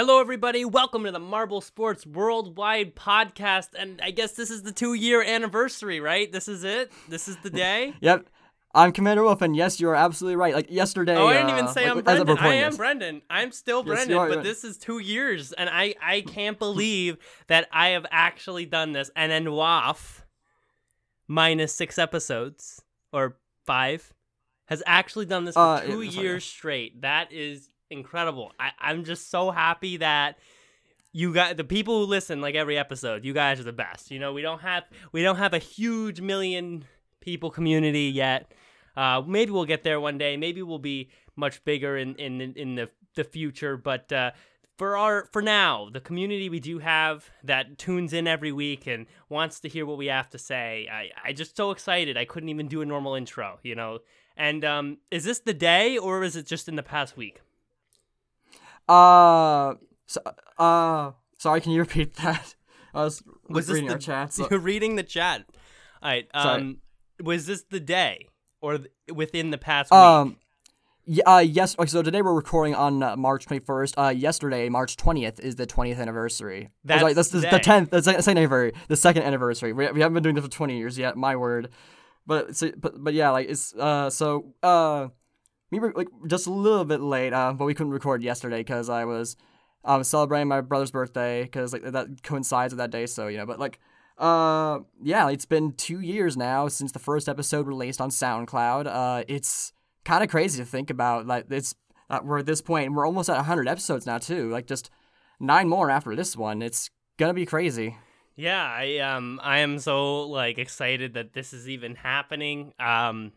Hello, everybody. Welcome to the Marble Sports Worldwide podcast. And I guess this is the two year anniversary, right? This is it. This is the day. Yep. I'm Commander Wolf, and yes, you're absolutely right. Like yesterday. Oh, I didn't even uh, say like, I'm Brendan. I am this. Brendan. I'm still Yes, Brendan, you are, but this is two years, and I I can't believe that I have actually done this. And then WAF, minus six episodes or five, has actually done this for Uh, two yeah, years straight. That is incredible. I, I'm just so happy that you got the people who listen like every episode you guys are the best. You know we don't have we don't have a huge million people community yet. Uh maybe we'll get there one day. Maybe we'll be much bigger in in in the the future. But uh for our for now the community we do have that tunes in every week and wants to hear what we have to say i i just so excited. I couldn't even do a normal intro you know? And um is this the day or is it just in the past week Uh, so, uh, sorry, can you repeat that? I was, was this reading the, our chat. so- You're reading the chat. All right. Sorry. Um, was this the day or th- within the past week? Um, yeah, uh, yes. Okay, so today we're recording on uh, March 21st. Uh, yesterday, March 20th, is the 20th anniversary. That's sorry, that's the, the today. 10th. That's the second anniversary. The second anniversary. We, we haven't been doing this for 20 years yet. My word. But so, but but yeah, like it's uh so uh we were like just a little bit late. Uh, but we couldn't record yesterday because I was um celebrating my brother's birthday because like that coincides with that day. So you know, but like. Uh, yeah, it's been two years now since the first episode released on SoundCloud. Uh, it's kind of crazy to think about. Like, it's uh, we're at this point, and we're almost at 100 episodes now too. Like, just nine more after this one. It's gonna be crazy. yeah, I um I am so like excited that this is even happening. Um,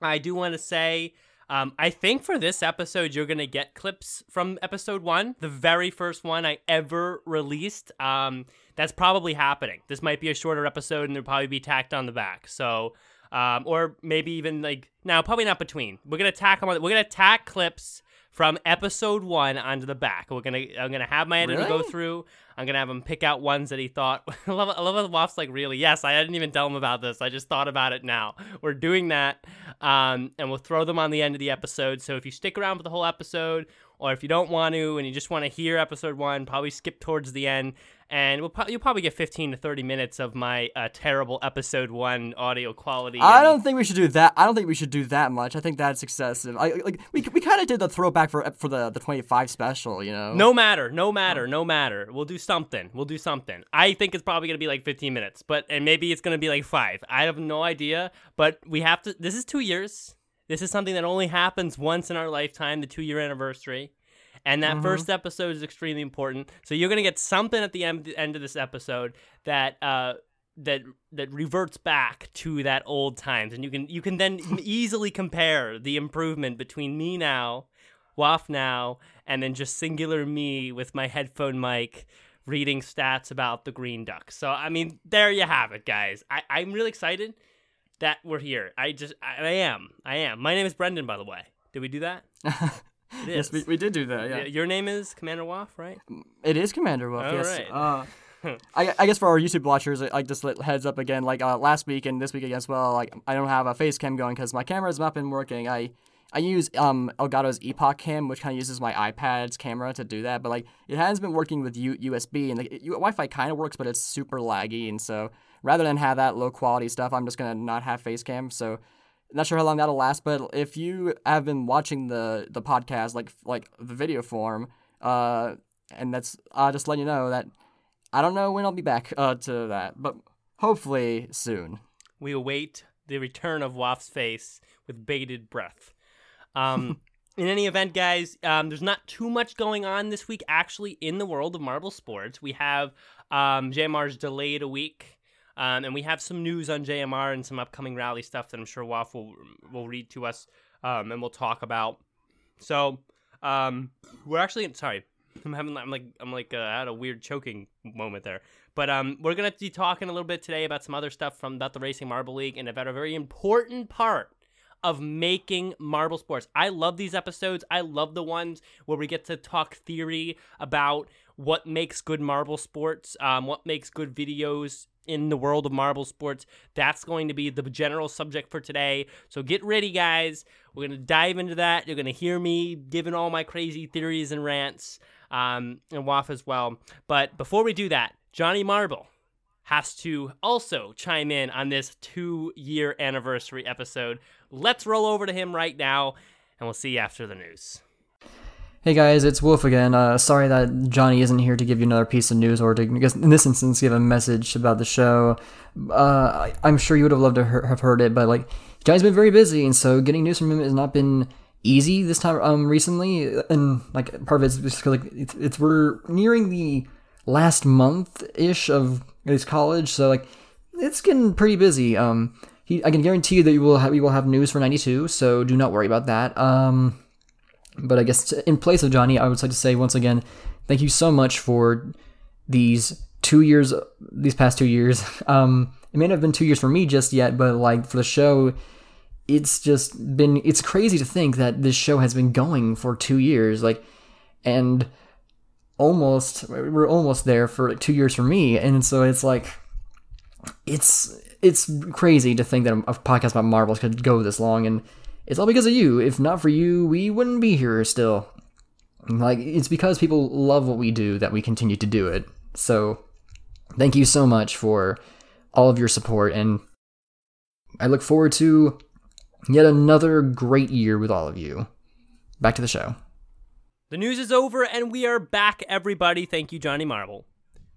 I do want to say. Um, I think for this episode, you're gonna get clips from episode one, the very first one I ever released. Um, that's probably happening. This might be a shorter episode, and there'll probably be tacked on the back. So, um, or maybe even like now, probably not between. We're gonna tack them. On, we're gonna tack clips from episode one onto the back. We're gonna. I'm gonna have my editor go through. I'm gonna have him pick out ones that he thought. I love. I love how Waff's like really. Yes, I didn't even tell him about this. I just thought about it now. We're doing that, um, and we'll throw them on the end of the episode. So if you stick around for the whole episode, or if you don't want to and you just want to hear episode one, probably skip towards the end, and we'll pro- you'll probably get 15 to 30 minutes of my uh, terrible episode one audio quality. I and- don't think we should do that. I don't think we should do that much. I think that's excessive. I like we we kind of did the throwback for for the the 25 special. You know. No matter, no matter, no matter. We'll do something. We'll do something. I think it's probably gonna be like 15 minutes, but and maybe it's gonna be like five. I have no idea, but we have to. This is two years. This is something that only happens once in our lifetime, the two year anniversary. And that first episode is extremely important. So you're gonna get something at the end, end of this episode that uh, that that reverts back to that old times, and you can you can then easily compare the improvement between me now Waff now, and then just singular me with my headphone mic reading stats about the Green Ducks. So, I mean, there you have it, guys. I, I'm really excited that we're here. I just, I, I am. I am. My name is Brendan, by the way. Did we do that? Yes, we, we did do that. Yeah. Your name is Commander Waff, right? It is Commander Wolf. All yes. right. Uh, I, I guess for our YouTube watchers, like just heads up again. Like uh, last week and this week as well. Like I don't have a face cam going because my camera's not been working. I I use um Elgato's EpocCam, which kind of uses my iPad's camera to do that. But like it has been working with U- USB and like, it, Wi-Fi kind of works, but it's super laggy. And so rather than have that low quality stuff, I'm just gonna not have face cam. So not sure how long that'll last, but if you have been watching the the podcast like like the video form, uh, and that's uh, just letting you know that I don't know when I'll be back uh, to that, but hopefully soon. We await the return of Waff's face with bated breath. Um, in any event, guys, um, there's not too much going on this week actually in the world of marble sports. We have um, JMR's delayed a week, um, and we have some news on JMR and some upcoming rally stuff that I'm sure Waff will will read to us, um, and we'll talk about. So, um, we're actually sorry. I'm having I'm like I'm like uh, I had a weird choking moment there. But um, we're gonna be talking a little bit today about some other stuff from about the Racing Marble League and about a very important part of making marble sports. I love these episodes. I love the ones where we get to talk theory about what makes good marble sports, um, what makes good videos in the world of marble sports. That's going to be the general subject for today. So get ready, guys. We're going to dive into that. You're going to hear me giving all my crazy theories and rants, um, and Waff as well. But before we do that, Johnny Marble has to also chime in on this two year anniversary episode. Let's roll over to him right now, and we'll see you after the news. Hey guys, it's Wolf again. Uh, sorry that Johnny isn't here to give you another piece of news or to, in this instance, give a message about the show. Uh, I, am sure you would have loved to he- have heard it, but like Johnny's been very busy, and so getting news from him has not been easy this time um recently. And like part of it's just like it's, it's we're nearing the last month ish of his college, so like it's getting pretty busy. Um, he, I can guarantee you that you will have we will have news for '92, so do not worry about that. Um, but I guess in place of Johnny, I would like to say once again, thank you so much for these two years, these past two years. Um, it may not have been two years for me just yet, but like for the show, it's just been it's crazy to think that this show has been going for two years, like, and almost we're almost there for like two years for me, and so it's like it's it's crazy to think that a podcast about marbles could go this long, and it's all because of you. If not for you, we wouldn't be here still. Like it's because people love what we do that we continue to do it. So thank you so much for all of your support and I look forward to yet another great year with all of you. Back to the show. The news is over and we are back, everybody. Thank you, Johnny Marble,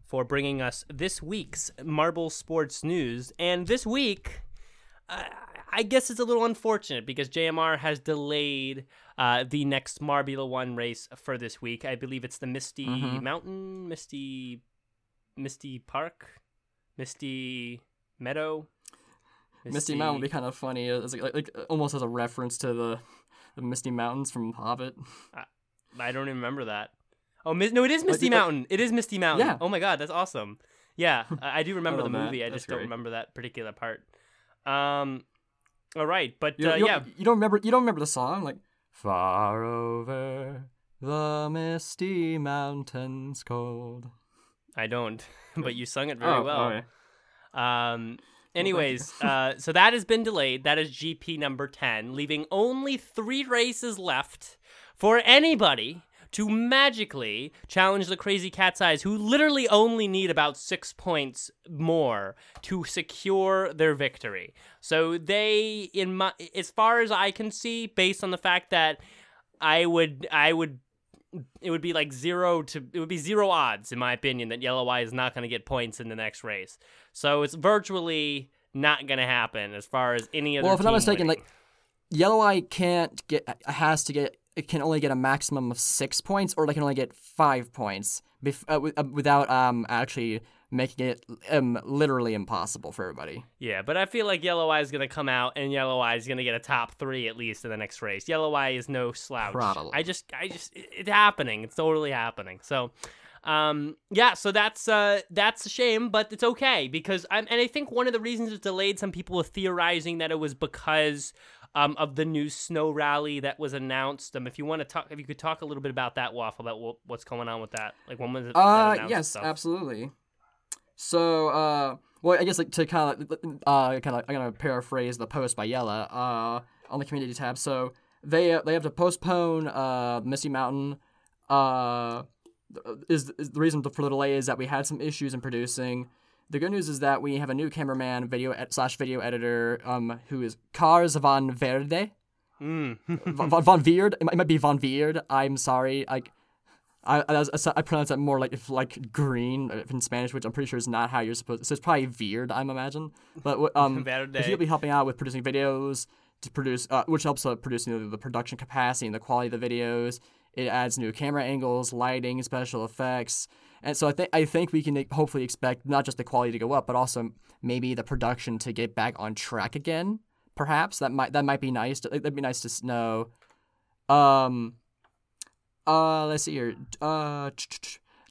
for bringing us this week's Marble Sports News. And this week, uh, I guess it's a little unfortunate because JMR has delayed uh, the next Marbula One race for this week. I believe it's the Misty Mhm. Mountain, Misty, Misty Park, Misty Meadow. Misty Mountain would be kind of funny, as like, like almost as a reference to the the Misty Mountains from Hobbit. I don't even remember that. Oh, no, it is Misty like- Mountain. It is Misty Mountain. Yeah. Oh my god, that's awesome. Yeah, I, I do remember the Oh, Matt, movie. I that's just don't great. remember that particular part. Um, all right, but You, uh, you, yeah, you don't remember you don't remember the song like far over the misty mountains cold. I don't. but you sung it very Oh, well. okay. Um. Anyways, uh, so that has been delayed. That is GP number ten, leaving only three races left for anybody to magically challenge the Crazy Cat's Eyes, who literally only need about six points more to secure their victory. So they, in my, as far as I can see, based on the fact that I would, I would it would be like zero to it would be zero odds in my opinion that Yellow Eye is not going to get points in the next race. So it's virtually not going to happen as far as any other. Well, if I'm not mistaken, winning. like Yellow Eye can't get has to get it can only get a maximum of six points, or they can only get five points bef- uh, wi- uh, without um actually making it um literally impossible for everybody. yeah, but I feel like Yellow Eye is going to come out and Yellow Eye is going to get a top three at least in the next race. Yellow Eye is no slouch. Probably. I just, I just, it- it's happening. It's totally happening. So. Um. Yeah. So that's uh that's a shame, but it's okay because I'm and I think one of the reasons it's delayed. Some people were theorizing that it was because um of the new snow rally that was announced. Um. If you want to talk, if you could talk a little bit about that, Waffle, about what, what's going on with that. Like when was it? Uh, yes, absolutely. So, uh, well, I guess like to kind of, uh, kind of, I'm gonna paraphrase the post by Jelle, uh, on the community tab. So they uh, they have to postpone uh Misty Mountain. Uh, is, is the reason for the delay is that we had some issues in producing. The good news is that we have a new cameraman, video ed- slash video editor, um, who is Cars Van Verde. Mm. Von, Von, Veerd. It might, it might be Von Veerd. I'm sorry. I, I, I, I pronounce that more like if like green uh, in Spanish, which I'm pretty sure is not how you're supposed. To. So it's probably Veerd, I'm imagine. But um, he'll be helping out with producing videos to produce, uh, which helps uh, producing the, the production capacity and the quality of the videos. It adds new camera angles, lighting, special effects, and so I think I think we can hopefully expect not just the quality to go up, but also maybe the production to get back on track again. Perhaps that might that might be nice. To, that'd be nice to know. Um, uh, let's see here. Uh,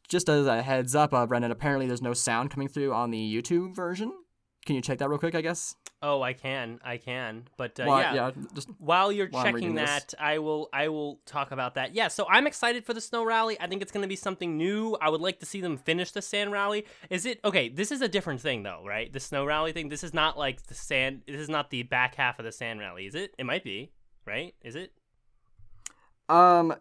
just as a heads up, uh, Brendan, apparently there's no sound coming through on the YouTube version. Can you check that real quick? I guess. Oh, I can, I can, but uh, Well, yeah. yeah, just While you're while checking reading this. that, I will I will talk about that. Yeah, so I'm excited for the snow rally. I think it's going to be something new. I would like to see them finish the sand rally. Is it okay? This is a different thing though, right? The snow rally thing. This is not like the sand. This is not the back half of the sand rally, is it? It might be, right? Is it? um.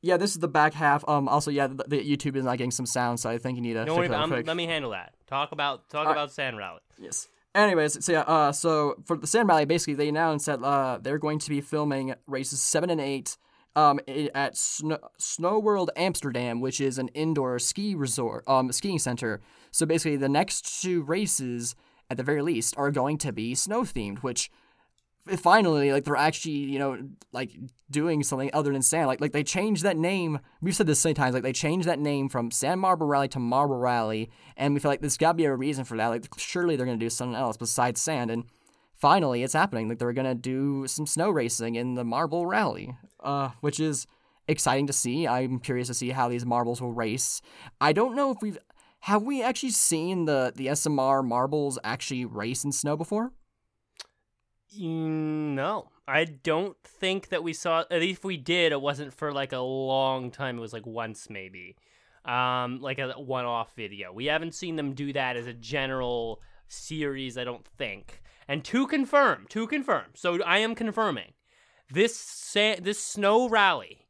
Yeah, this is the back half. Um. Also, yeah, the, the YouTube is not getting some sound, so I think you need to No, worry, that quick. let me handle that. Talk about talk Uh, about sand rally. Yes. Anyways, so yeah, uh, so for the Sand Rally, basically they announced that uh, they're going to be filming races seven and eight, um, at Snow, Snow World Amsterdam, which is an indoor ski resort, um, skiing center. So basically, the next two races, at the very least, are going to be snow themed, which finally, like they're actually, you know, like doing something other than sand. Like, like they changed that name. We've said this many times. Like they changed that name from Sand Marble Rally to Marble Rally, and we feel like there's got to be a reason for that. Like surely they're gonna do something else besides sand. And finally, it's happening. Like they're gonna do some snow racing in the Marble Rally, uh, which is exciting to see. I'm curious to see how these marbles will race. I don't know if we've have we actually seen the the SMR marbles actually race in snow before. Mm, No, I don't think that we saw. At least if we did, it wasn't for like a long time. It was like once maybe, um, like a one-off video. We haven't seen them do that as a general series. I don't think. And to confirm, to confirm. So I am confirming this sa- this snow rally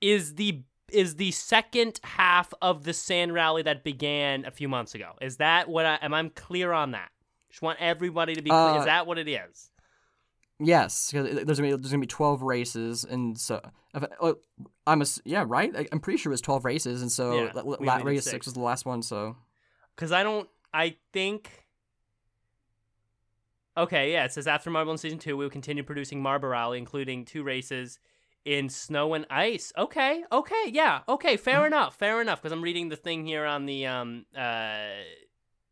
is the is the second half of the sand rally that began a few months ago. Is that what I am? I'm clear on that. Just want everybody to be clear. Uh, is that what it is? Yes, because there's gonna be there's gonna be twelve races, and so if, oh, I'm a yeah right. I- I'm pretty sure it was twelve races, and so Yeah, la- race six. six was the last one. So Because I don't. I think. Okay, yeah, it says after Marble in season two, we will continue producing Marble Rally, including two races in snow and ice. Okay, okay, yeah, okay, fair enough, fair enough. Because I'm reading the thing here on the um uh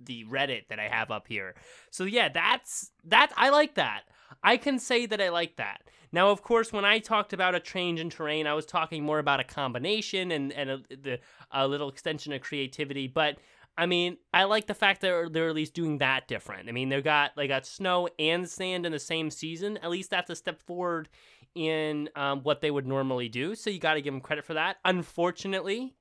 the Reddit that I have up here. So yeah, that's that. I like that. I can say that I like that. Now, of course, when I talked about a change in terrain, I was talking more about a combination and and a, the a little extension of creativity. But I mean, I like the fact that they're, they're at least doing that different. I mean, they got they got snow and sand in the same season. At least that's a step forward in um, what they would normally do. So you got to give them credit for that. Unfortunately,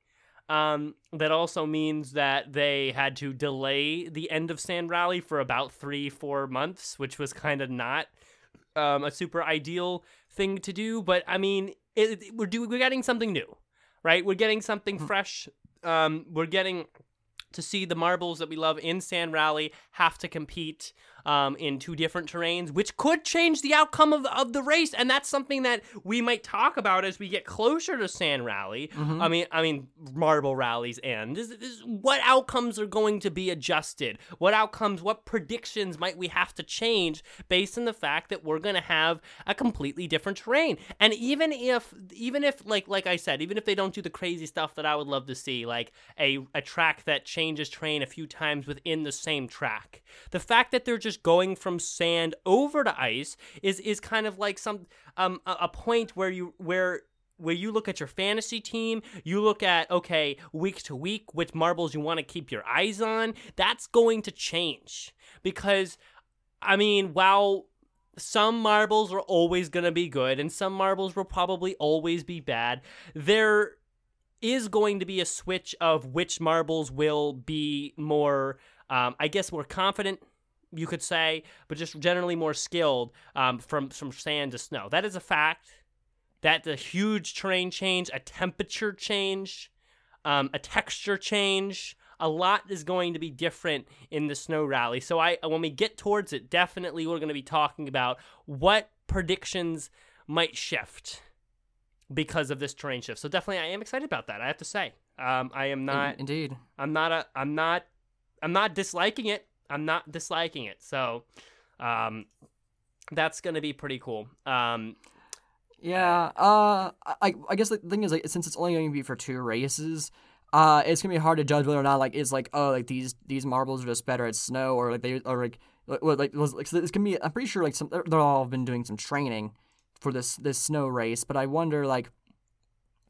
um, that also means that they had to delay the end of Sand Rally for about three, four months, which was kind of not um, a super ideal thing to do. But I mean, it, it- we're doing we're getting something new, right? We're getting something fresh. Um, we're getting to see the marbles that we love in Sand Rally have to compete um, in two different terrains, which could change the outcome of, of the race, and that's something that we might talk about as we get closer to Sand Rally. I mean, I mean, Marble Rally's end. Is, is what outcomes are going to be adjusted? What outcomes? What predictions might we have to change based on the fact that we're going to have a completely different terrain? And even if, even if, like, like I said, even if they don't do the crazy stuff that I would love to see, like a a track that changes terrain a few times within the same track, the fact that they're just going from sand over to ice is is kind of like some um a, a point where you where where you look at your fantasy team, you look at, okay, week to week, which marbles you want to keep your eyes on, that's going to change. Because, I mean, while some marbles are always going to be good and some marbles will probably always be bad, there is going to be a switch of which marbles will be more, um, I guess, more confident. You could say, but just generally more skilled um, from from sand to snow. That is a fact That a huge terrain change, a temperature change, um, a texture change. A lot is going to be different in the snow rally. So I, when we get towards it, definitely we're going to be talking about what predictions might shift because of this terrain shift. So definitely, I am excited about that. I have to say, um, I am not. indeed. I'm not a. I'm not. I'm not disliking it. I'm not disliking it. So, um, that's gonna be pretty cool. Um, Yeah, uh, I I guess the thing is like since it's only going to be for two races, uh, it's gonna be hard to judge whether or not like it's like oh like these these marbles are just better at snow or like they or like like, was like so it's gonna be I'm pretty sure like some they're, all been doing some training for this this snow race, but I wonder like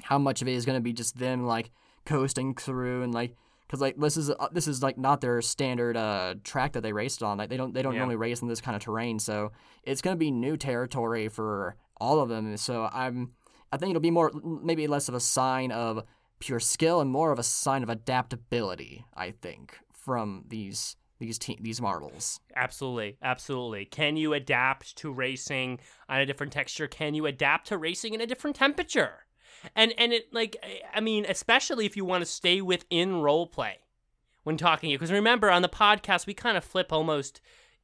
how much of it is to be just them like coasting through and like because like this is uh, this is like not their standard uh track that they raced on. Like they don't they don't Yeah. normally race in this kind of terrain, so it's going to be new territory for all of them. So I'm I think it'll be more maybe less of a sign of pure skill and more of a sign of adaptability. I think from these these te- these marbles. Absolutely, absolutely. Can you adapt to racing on a different texture? Can you adapt to racing in a different temperature? And and it like I- mean, especially if you want to stay within role play when talking because remember on the podcast we kind of flip almost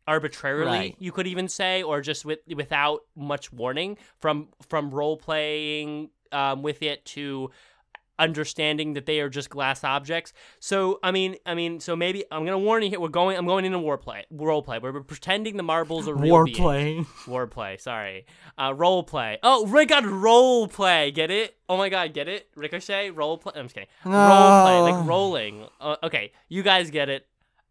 arbitrarily Right. you could even say or just with without much warning from from role playing um, with it to understanding that they are just glass objects. So I mean, I mean, so maybe I'm gonna warn you here. We're going. I'm going into war play, role play. Where we're pretending the marbles are real beings. play. War play. Sorry. Uh, role play. Oh, Rick got role play. Get it? Oh my god, get it? Ricochet role play. I'm just kidding. Role play, like rolling. Uh, okay, you guys get it.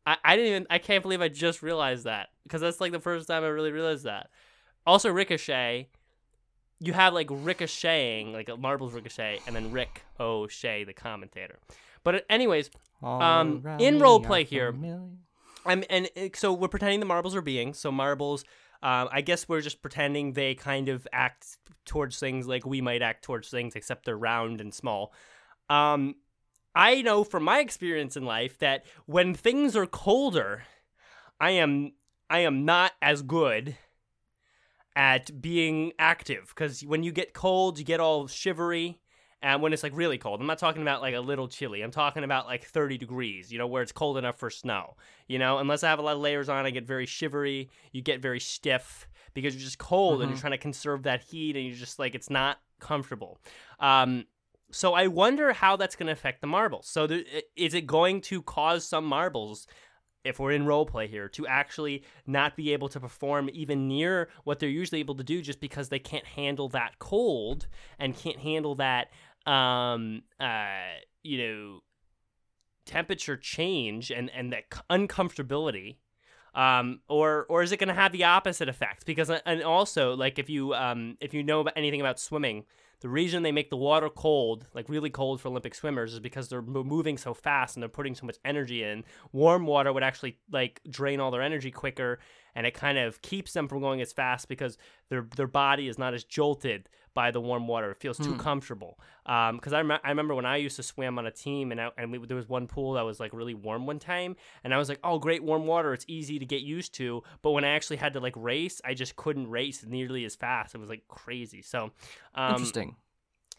I, I didn't even. I can't believe I just realized that because that's like the first time I really realized that. Also, Ricochet. You have like ricocheting, like a marbles ricochet, and then Rick O'Shea, the commentator. But uh, anyways, Um, in role play here, I'm and so we're pretending the marbles are beings. So marbles, um, I guess we're just pretending they kind of act towards things like we might act towards things, except they're round and small. Um, I know from my experience in life that when things are colder, I am I am not as good at being active because when you get cold, you get all shivery. And when it's like really cold, I'm not talking about like a little chilly. I'm talking about like 30 degrees, you know, where it's cold enough for snow. You know, unless I have a lot of layers on, I get very shivery. You get very stiff because you're just cold and you're trying to conserve that heat and you're just like, it's not comfortable. Um, so I wonder how that's going to affect the marbles. So there, is it going to cause some marbles, if we're in role play here, to actually not be able to perform even near what they're usually able to do just because they can't handle that cold and can't handle that, um, uh, you know, temperature change and and that uncomfortability um, or or is it going to have the opposite effect? Because uh, and also like if you um, if you know anything about swimming, the reason they make the water cold, like really cold for Olympic swimmers, is because they're moving so fast and they're putting so much energy in. Warm water would actually like drain all their energy quicker, and it kind of keeps them from going as fast because their their body is not as jolted by the warm water. It feels too comfortable. Because I, rem- I remember when I used to swim on a team, and I, and we, there was one pool that was like really warm one time, and I was like, oh, great warm water. It's easy to get used to. But when I actually had to like race, I just couldn't race nearly as fast. It was like crazy. So, um, Interesting.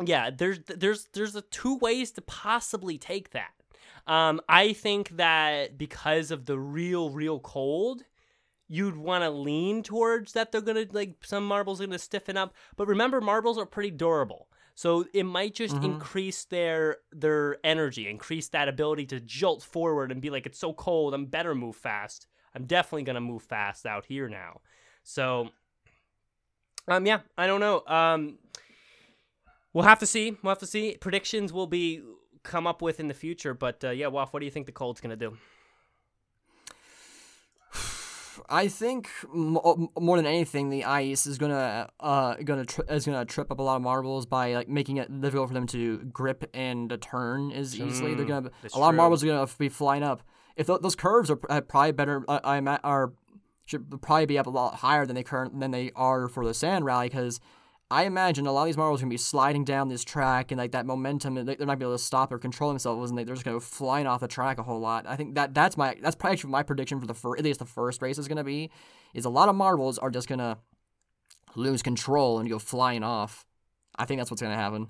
yeah there's there's there's a two ways to possibly take that um i think that because of the real real cold you'd want to lean towards that they're gonna like some marbles are gonna stiffen up but remember marbles are pretty durable so it might just increase their their energy increase that ability to jolt forward and be like it's so cold i'm better move fast i'm definitely gonna move fast out here now so um yeah i don't know um We'll have to see. We'll have to see. Predictions will be come up with in the future. But uh, yeah, Waff, what do you think the cold's gonna do? I think mo- more than anything, the ice is gonna uh gonna tri- is gonna trip up a lot of marbles by like making it difficult for them to grip and to turn as easily. They're Mm, gonna that's a lot of marbles are gonna be flying up. If th- those curves are uh, probably better, uh, I ima- are should probably be up a lot higher than they current than they are for the sand rally because. I imagine a lot of these marbles are gonna be sliding down this track, and like that momentum, they're not gonna be able to stop or control themselves, and they- they're just gonna go flying off the track a whole lot. I think that that's my that's probably actually my prediction for the first, at least the first race is gonna be, is a lot of marbles are just gonna lose control and go flying off. I think that's what's gonna happen.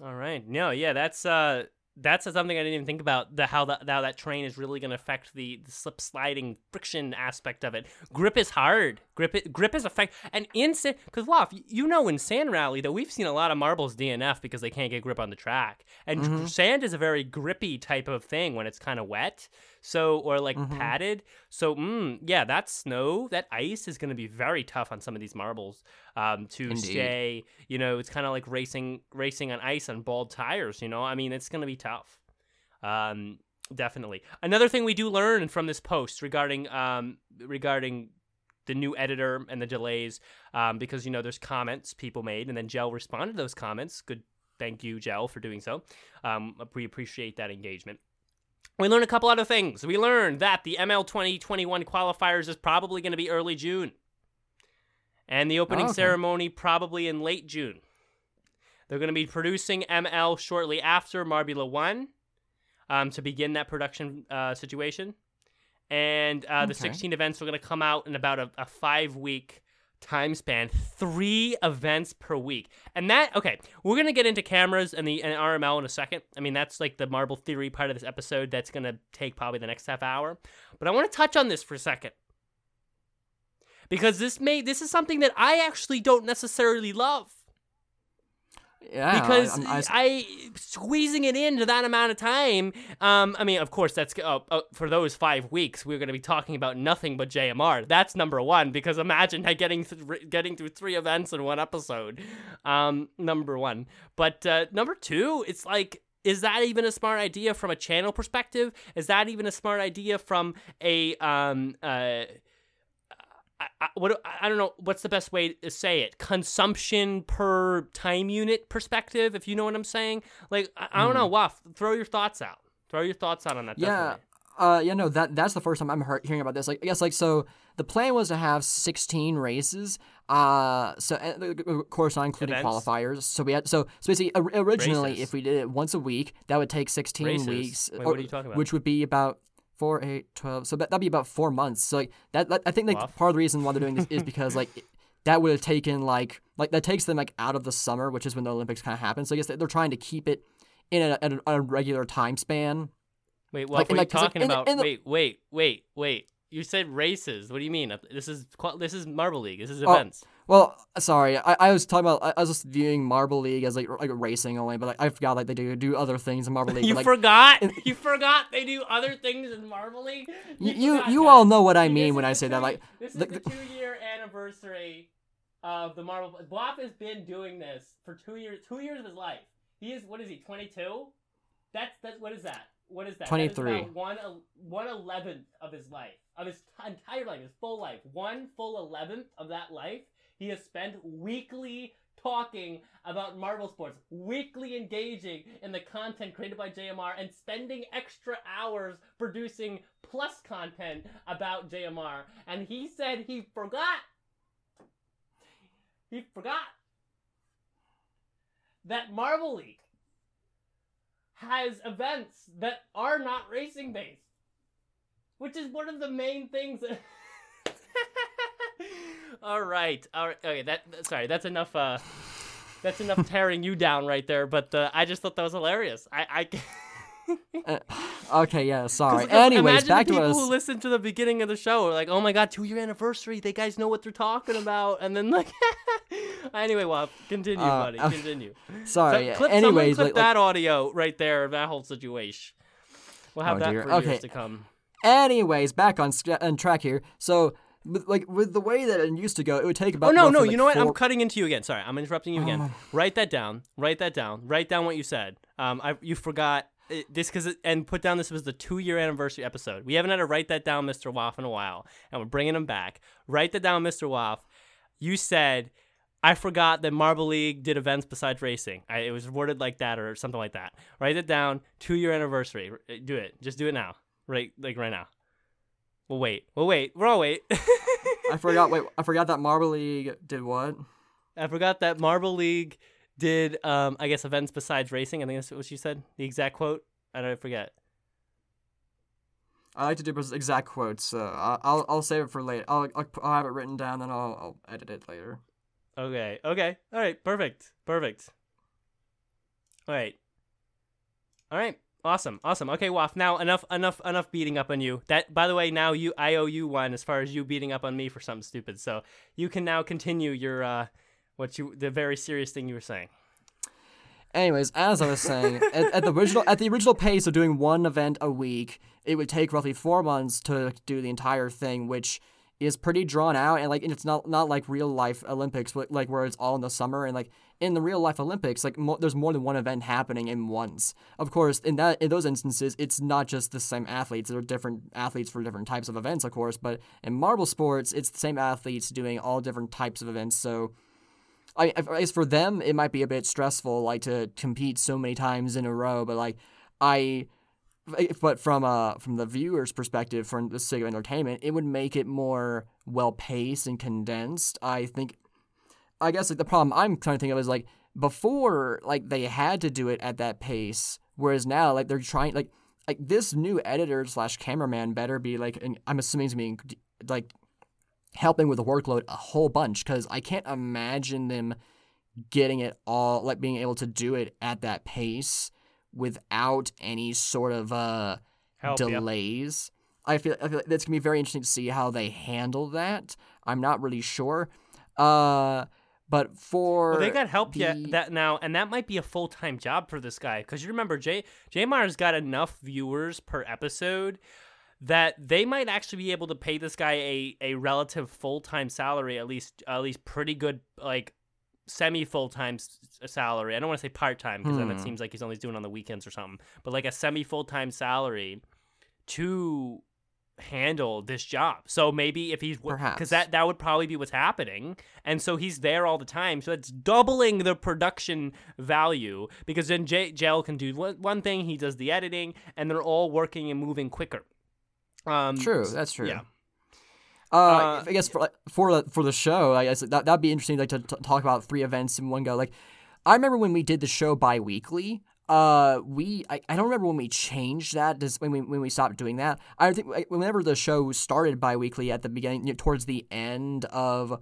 All right. No, yeah, that's uh that's something I didn't even think about. The how that how that train is really going to affect the, the slip sliding friction aspect of it. Grip is hard. Grip it, grip is effect and in because Waff, you know in sand rally that we've seen a lot of marbles DNF because they can't get grip on the track. And mm-hmm. sand is a very grippy type of thing when it's kind of wet. So or like padded. So mm, yeah, that snow, that ice is going to be very tough on some of these marbles um, to Indeed. stay. You know, it's kind of like racing racing on ice on bald tires. You know, I mean, it's going to be tough. Um, definitely. Another thing we do learn from this post regarding um, regarding the new editor and the delays um, because you know there's comments people made and then Jelle responded to those comments. Good, thank you, Jelle, for doing so. Um, we appreciate that engagement. We learned a couple other things. We learned that the ML 2021 qualifiers is probably going to be early June, and the opening Oh, okay. ceremony probably in late June. They're going to be producing ML shortly after Marbula 1 um, to begin that production uh, situation. And uh, the 16 events are going to come out in about a, a five week time span, three events per week. And that, okay, we're to get into cameras and the and RML in a second. I mean, that's like the Marble Theory part of this episode that's to take probably the next half hour. But I want to touch on this for a second. Because this may this is something that I actually don't necessarily love Yeah, because I, I, I- squeezing it into that amount of time. Um, I mean, of course, that's uh, uh, for those five weeks. We're going to be talking about nothing but JMR. That's number one because imagine getting th- getting through three events in one episode. Um, number one, but uh, number two, it's like. Is that even a smart idea from a channel perspective? Is that even a smart idea from a um uh I, I, what I don't know what's the best way to say it consumption per time unit perspective if you know what I'm saying like I, I don't know Waff throw your thoughts out throw your thoughts out on that Hmm. yeah, definitely. uh, yeah, no, that that's the first time I'm hearing about this. Like, I guess like so, the plan was to have 16 races. Uh, so uh, of course not including Events. qualifiers. So we had so so basically originally Races. if we did it once a week, that would take 16 Races? weeks. Wait, or- what are you talking about? Which would be about. Four, eight, twelve. So that, that'd be about four months. So like that, that I think like part of the reason why they're doing this is because like it- that would have taken like like that takes them like out of the summer, which is when the Olympics kind of happen. So I guess they're trying to keep it in a, a, a regular time span. wait like- what are you like, like, talking in the- about in the- wait wait wait wait you said races what do you mean this is this is Marble League this is Oh, events Well, sorry, I, I was talking about I, I was just viewing Marble League as like like racing only, but like I forgot like they do do other things in Marble League. you but, like, forgot you forgot they do other things in Marble League You- you- you all know what I mean this when I say that, like, this is the- the, two year anniversary of the Marvel. Bluff has been doing this for two years. Two years of his life. He is what is he? Twenty two. That's that. What is that? What is that? Is 23. one one eleventh of his life, of his t- entire life, his full life. One full eleventh of that life, he has spent weekly talking about Marble sports, weekly engaging in the content created by JMR, and spending extra hours producing plus content about JMR. And he said he forgot. He forgot that Marble League has events that are not racing based, which is one of the main things. That... all right, all right, okay. That sorry, that's enough. Uh, that's enough tearing you down right there. But uh, I just thought that was hilarious. I, I. okay, yeah, Sorry. 'cause Anyways, back to people us. who listen to the beginning of the show are like, "Oh my god, two year anniversary! They guys know what they're talking about." And then like, anyway, well, continue, Uh, buddy, uh, continue. Sorry. So yeah. clip, Anyways, clip like, like- that audio right there that whole situation. We'll have Oh, that dear. for Okay. years to come. anyways, back on sc- on track here. So. With, like with the way that it used to go, it would take about. Oh no, no, like, you know what? I'm cutting into you again. Sorry, I'm interrupting you again. Oh. Write that down. Write that down. Write down what you said. Um, I you forgot it, this because and put down this was the two year anniversary episode. We haven't had to write that down, Mr. Waff, in a while, and we're bringing him back. Write that down, Mr. Waff. You said. I forgot that Marble League did events besides racing. I, it was worded like that or something like that. Write it down. Two year anniversary. Do it. Just do it now. Right, like right now. We'll wait. We'll wait. We're all wait. I forgot. Wait, I forgot that Marble League did what? I forgot that Marble League did, um, I guess, events besides racing. I think that's what she said. The exact quote. I don't forget. I like to do exact quotes. I- I'll I'll save it for later. I'll, I'll I'll have it written down, then I'll I'll edit it later. Okay. Okay. All right. Perfect. Perfect. All right. All right. Awesome. Awesome. Okay, Waff. Now enough. Enough. Enough beating up on you. That. By the way, now you. I owe you one as far as you beating up on me for something stupid. So you can now continue your. uh what you the very serious thing you were saying. Anyways, as I was saying, at, at the original at the original pace of doing one event a week, it would take roughly four months to do the entire thing, which is pretty drawn out and like and it's not not like real life Olympics, but like where it's all in the summer and like in the real life Olympics, like mo- there's more than one event happening in once. Of course, in that in those instances, it's not just the same athletes. There are different athletes for different types of events, of course. But in marble sports, it's the same athletes doing all different types of events. So. I, guess for them it might be a bit stressful, like to compete so many times in a row. But like, I but from uh from the viewer's perspective, for the sake of entertainment, it would make it more well paced and condensed. I think. I guess like the problem I'm trying to think of is like before, like they had to do it at that pace, whereas now like they're trying like like this new editor slash cameraman better be like, and I'm assuming he's being like helping with the workload a whole bunch because I can't imagine them getting it all like being able to do it at that pace without any sort of uh, Help, yeah. delays. I feel I feel like that's gonna be very interesting to see how they handle that. I'm not really sure. Uh, but for Well, they got help the- yet that now, and that might be a full time job for this guy because you remember Jay Jay Myers got enough viewers per episode that they might actually be able to pay this guy a, a relative full time salary, at least at least pretty good like semi full time salary. I don't want to say part time because then it Hmm. seems like he's only doing it on the weekends or something, but like a semi full time salary to handle this job. So maybe if he's Perhaps. because that that would probably be what's happening, and so he's there all the time. So that's doubling the production value because then J- Jelle can do one, one thing, he does the editing, and they're all working and moving quicker. Um, True, that's true. Yeah. Uh, Uh, I guess for for the, for the show, I guess that that'd be interesting, like to, to talk about three events in one go. Like, I remember when we did the show bi-weekly. Uh, we I, I don't remember when we changed that. Just when we when we stopped doing that. I think whenever the show started bi-weekly at the beginning, you know, towards the end of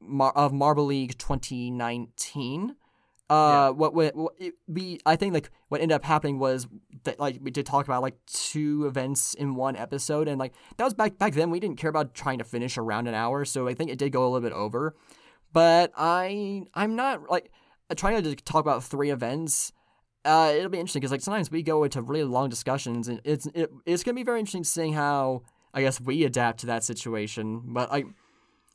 Mar- of Marble League 2019. Uh, what, what, we I think like what ended up happening was that like we did talk about like two events in one episode, and like that was back back then we didn't care about trying to finish around an hour, so I think it did go a little bit over. But I I'm not like trying to talk about three events. Uh, it'll be interesting because like sometimes we go into really long discussions, and it's it, it's gonna be very interesting seeing how I guess we adapt to that situation. But I,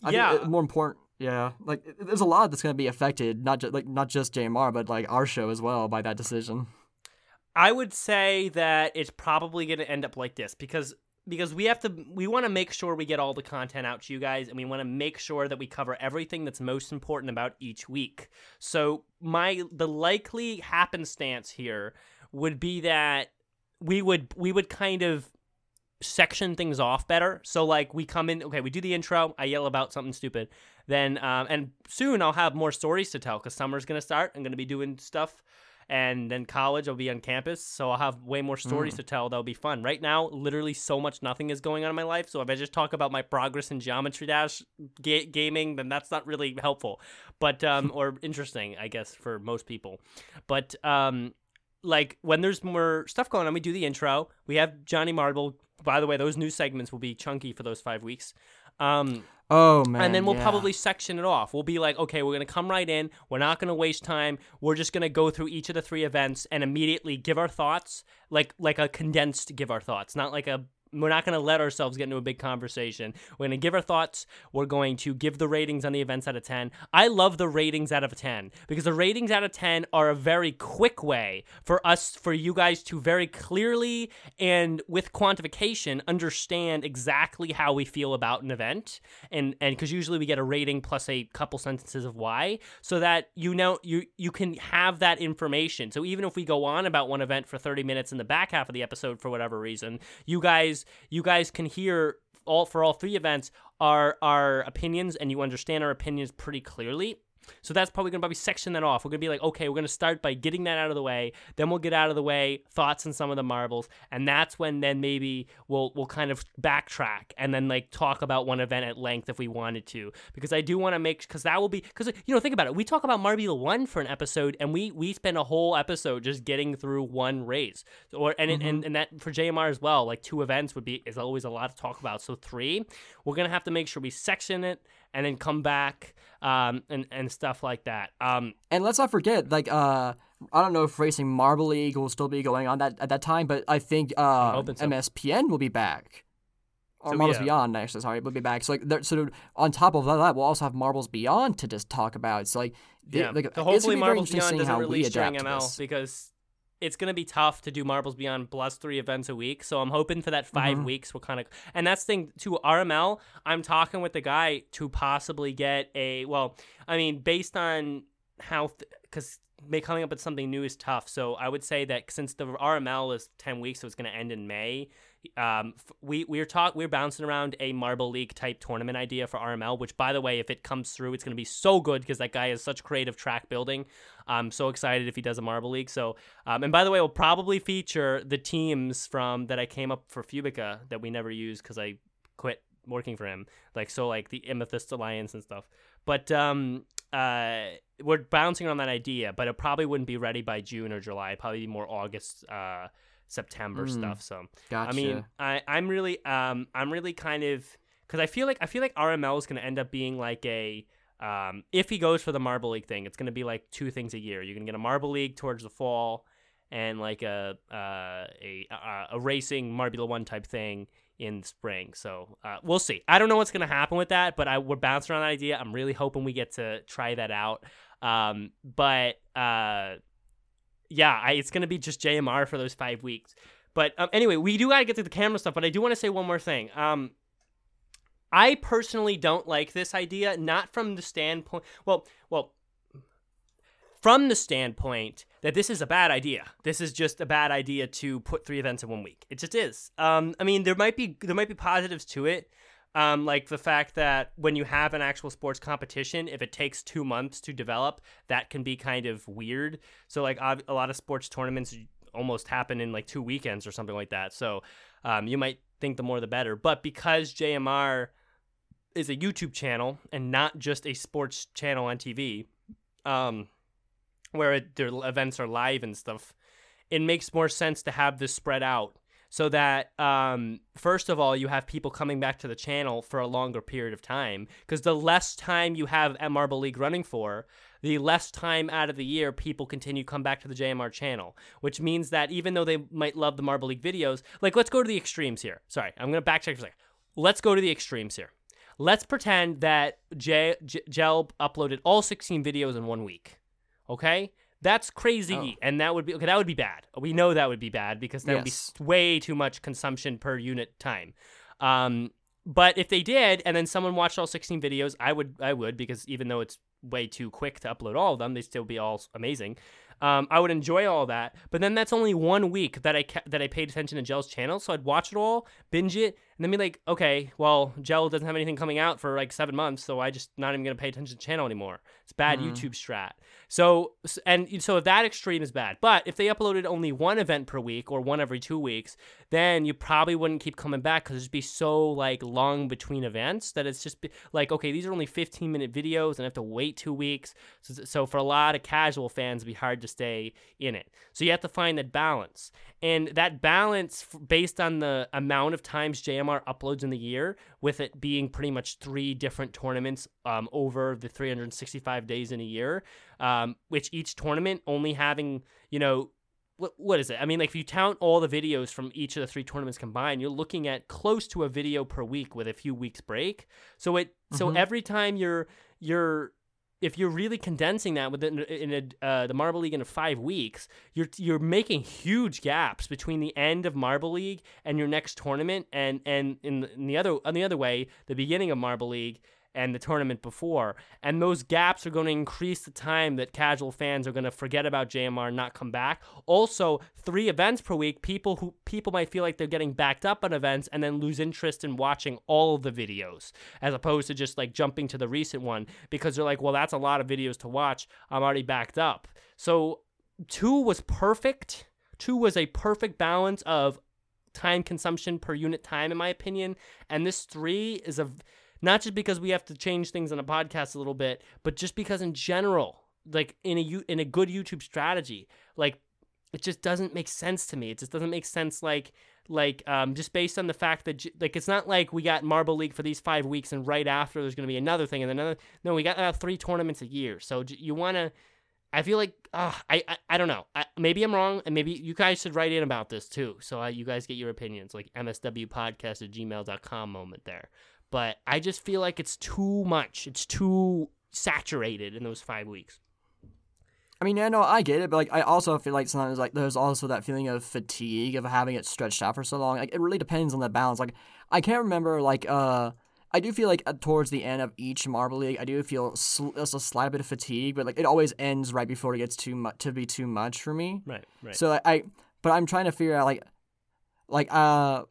I Yeah. think it- more important. Yeah, like it- there's a lot that's gonna be affected, not just like not just JMR, but like our show as well by that decision. I would say that it's probably going to end up like this because because we have to we want to make sure we get all the content out to you guys and we want to make sure that we cover everything that's most important about each week. So my the likely happenstance here would be that we would we would kind of section things off better. So like we come in, okay, we do the intro. I yell about something stupid. Then um, and soon I'll have more stories to tell because summer's gonna start. I'm gonna be doing stuff, and then college I'll be on campus, so I'll have way more stories to tell. That'll be fun. Right now, literally so much nothing is going on in my life. So if I just talk about my progress in Geometry Dash ga- gaming, then that's not really helpful, but um, or interesting, I guess, for most people. But um, like when there's more stuff going on, we do the intro. We have Johnny Marble. By the way, those new segments will be chunky for those five weeks. Um, Oh man! and then we'll yeah. probably section it off. We'll be like, okay, we're gonna come right in. We're not gonna waste time. We're just gonna go through each of the three events and immediately give our thoughts, like like a condensed give our thoughts, not like a. We're not going to let ourselves get into a big conversation. We're going to give our thoughts. We're going to give the ratings on the events out of 10. I love the ratings out of 10 because the ratings out of 10 are a very quick way for us, for you guys to very clearly and with quantification understand exactly how we feel about an event. And and because usually we get a rating plus a couple sentences of why, so that you know you you can have that information. So even if we go on about one event for 30 minutes in the back half of the episode for whatever reason, you guys you guys can hear all for all three events our our opinions and you understand our opinions pretty clearly. So that's probably gonna probably section that off. We're gonna be like, okay, we're gonna start by getting that out of the way. Then we'll get out of the way thoughts on some of the marbles, and that's when then maybe we'll we'll kind of backtrack and then like talk about one event at length if we wanted to. Because I do want to make because that will be because you know think about it. We talk about Marble one for an episode, and we we spend a whole episode just getting through one race. Or and it and, mm-hmm. and that for JMR as well, like two events would be is always a lot to talk about. So three, we're gonna have to make sure we section it and then come back um, and and stuff like that. Um, And let's not forget, like, uh, I don't know if Racing Marble League will still be going on that at that time, but I think uh, so. MSPN will be back. or So, Marbles yeah. Beyond, actually, sorry, will be back. So like, so on top of that, we'll also have Marbles Beyond to just talk about. So like, Yeah. like so hopefully gonna be very Marbles Beyond doesn't release during ML this. because it's gonna be tough to do Marbles Beyond plus three events a week. So I'm hoping for that 5 Mm-hmm. weeks will kind of and that's the thing to RML. I'm talking with the guy to possibly get a well. I mean, based on how because coming up with something new is tough. So I would say that since the RML is ten weeks, so it's going to end in May. Um, f- we we're talk we're bouncing around a Marble League type tournament idea for RML, which by the way, if it comes through, it's going to be so good because that guy has such creative track building. I'm so excited if he does a Marble League. So, um, and by the way, we'll probably feature the teams from that I came up for Fubeca that we never used because I quit working for him. Like so, like the Amethyst Alliance and stuff. But um, uh, we're bouncing on that idea, but it probably wouldn't be ready by June or July. It'd probably be more August, uh, September Mm. stuff. So Gotcha. I mean, I I'm really um I'm really kind of because I feel like I feel like RML is going to end up being like a um if he goes for the Marble League thing, it's going to be like two things a year. You can get a Marble League towards the fall, and like a uh, a a, a racing Marbula One type thing in spring. So uh, we'll see. I don't know what's going to happen with that, but I we're bouncing around that idea. I'm really hoping we get to try that out. Um, but uh, yeah, I, it's going to be just JMR for those five weeks. But um, anyway, we do got to get to the camera stuff. But I do want to say one more thing. Um, I personally don't like this idea, not from the standpoint. Well, well, from the standpoint that this is a bad idea. This is just a bad idea to put three events in one week. It just is. Um, I mean, there might be there might be positives to it. Um, like the fact that when you have an actual sports competition, if it takes two months to develop, that can be kind of weird. So, like a lot of sports tournaments almost happen in like two weekends or something like that. So, um, you might think the more the better. But because JMR is a YouTube channel and not just a sports channel on TV, um, where it, their events are live and stuff, it makes more sense to have this spread out so that um, first of all you have people coming back to the channel for a longer period of time because the less time you have marble league running for the less time out of the year people continue to come back to the jmr channel which means that even though they might love the marble league videos like let's go to the extremes here. Sorry i'm to backtrack for a second. Let's go to the extremes here. Let's pretend that J- J- uploaded all 16 videos in one week okay that's crazy, Oh. and that would be okay. That would be bad. We know that would be bad because that would be way too much consumption per unit time. Um, but if they did, and then someone watched all 16 videos, I would, I would, because even though it's way too quick to upload all of them, they still be all amazing. Um, I would enjoy all that, but then that's only one week that I ca- that I paid attention to Jelle's channel, so I'd watch it all, binge it, and then be like, okay, well, Jelle doesn't have anything coming out for like seven months, so I just not even gonna pay attention to the channel anymore. It's bad Mhm. YouTube strat. So and so that extreme is bad. But if they uploaded only one event per week or one every two weeks, then you probably wouldn't keep coming back because it'd be so like long between events that it's just be, like okay, these are only 15 minute videos and I have to wait two weeks. So, so for a lot of casual fans, it'd be hard to stay in it. So you have to find that balance, and that balance f- based on the amount of times JMR uploads in the year, with it being pretty much three different tournaments um, over the 365 days in a year, um, which each tournament only having you know what what is it? I mean, like if you count all the videos from each of the three tournaments combined, you're looking at close to a video per week with a few weeks break. So it so Mhm. every time you're you're if you're really condensing that within in a, uh, the Marble League in five weeks, you're you're making huge gaps between the end of Marble League and your next tournament, and and in, in the other on the other way, the beginning of Marble League and the tournament before, and those gaps are going to increase the time that casual fans are going to forget about JMR and not come back. Also, three events per week, people who people might feel like they're getting backed up on events and then lose interest in watching all of the videos as opposed to just like jumping to the recent one because they're like, well, that's a lot of videos to watch. I'm already backed up. So two was perfect. Two was a perfect balance of time consumption per unit time, in my opinion. And this three is a not just because we have to change things on a podcast a little bit, but just because in general, like in a in a good YouTube strategy, like it just doesn't make sense to me. It just doesn't make sense like like um just based on the fact that like it's not like we got Marble League for these 5 weeks and right after there's going to be another thing and another no, we got uh, three tournaments a year. So you want to I feel like uh, I, I I don't know. I, maybe I'm wrong, and maybe you guys should write in about this too. So uh, you guys get your opinions, like mswpodcast at gmail.com moment there. But I just feel like it's too much. It's too saturated in those five weeks. I mean, yeah, no, I get it, but like, I also feel like sometimes like there's also that feeling of fatigue of having it stretched out for so long. Like, it really depends on the balance. Like, I can't remember like uh. I do feel like uh, towards the end of each Marble League, I do feel sl- a slight bit of fatigue, but like it always ends right before it gets too much to be too much for me. Right, right. So like, I, but I'm trying to figure out like, like uh,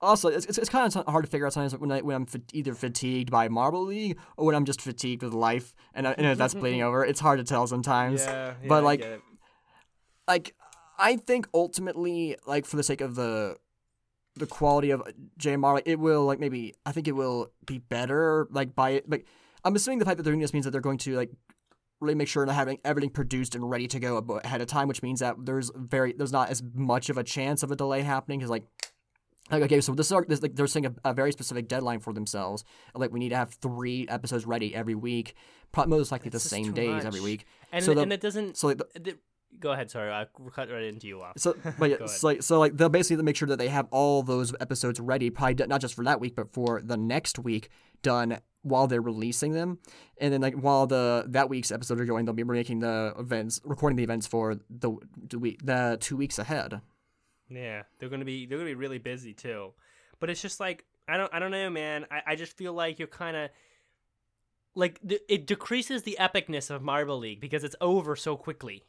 also it's, it's, it's kind of hard to figure out sometimes when I when I'm fa- either fatigued by Marble League or when I'm just fatigued with life and uh, and if that's bleeding over. It's hard to tell sometimes. Yeah, yeah, but like, like I think ultimately, like for the sake of the the quality of JMR, like, it will like maybe I think it will be better like by it. Like I'm assuming the fact that they're doing this means that they're going to like really make sure they're having everything produced and ready to go ahead of time, which means that there's very there's not as much of a chance of a delay happening because like. Like okay, so this is this, like they're setting a, a very specific deadline for themselves. Like we need to have three episodes ready every week, probably most likely That's the same days every week. and so the- and it doesn't. So like, the, the- go ahead. Sorry, I cut right into you off. So, but yeah, so like, so like they'll basically make sure that they have all those episodes ready, probably not just for that week, but for the next week done while they're releasing them, and then like while the that week's episodes are going, they'll be making the events, recording the events for the the week, the two weeks ahead. Yeah, they're gonna be they're gonna be really busy too. But it's just like I don't I don't know, man. I, I just feel like you're kind of like th- it decreases the epicness of Marble League because it's over so quickly.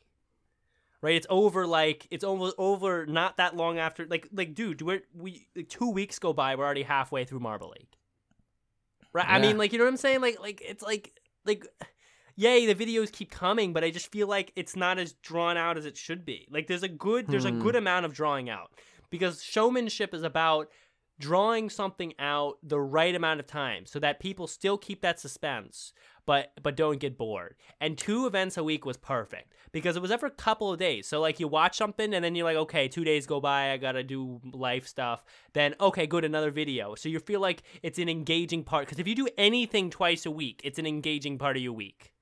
Right, it's over like it's almost over not that long after like like dude, we're we like, two weeks go by, we're already halfway through Marble League. Right, I mean like you know what I'm saying? Like like it's like like yay, the videos keep coming, but I just feel like it's not as drawn out as it should be. Like there's a good there's a Hmm. good amount of drawing out because showmanship is about drawing something out the right amount of time so that people still keep that suspense but but don't get bored. And two events a week was perfect because it was every couple of days. So like you watch something and then you're like okay two days go by i gotta do life stuff. Then okay good another video. So you feel like it's an engaging part because if you do anything twice a week it's an engaging part of your week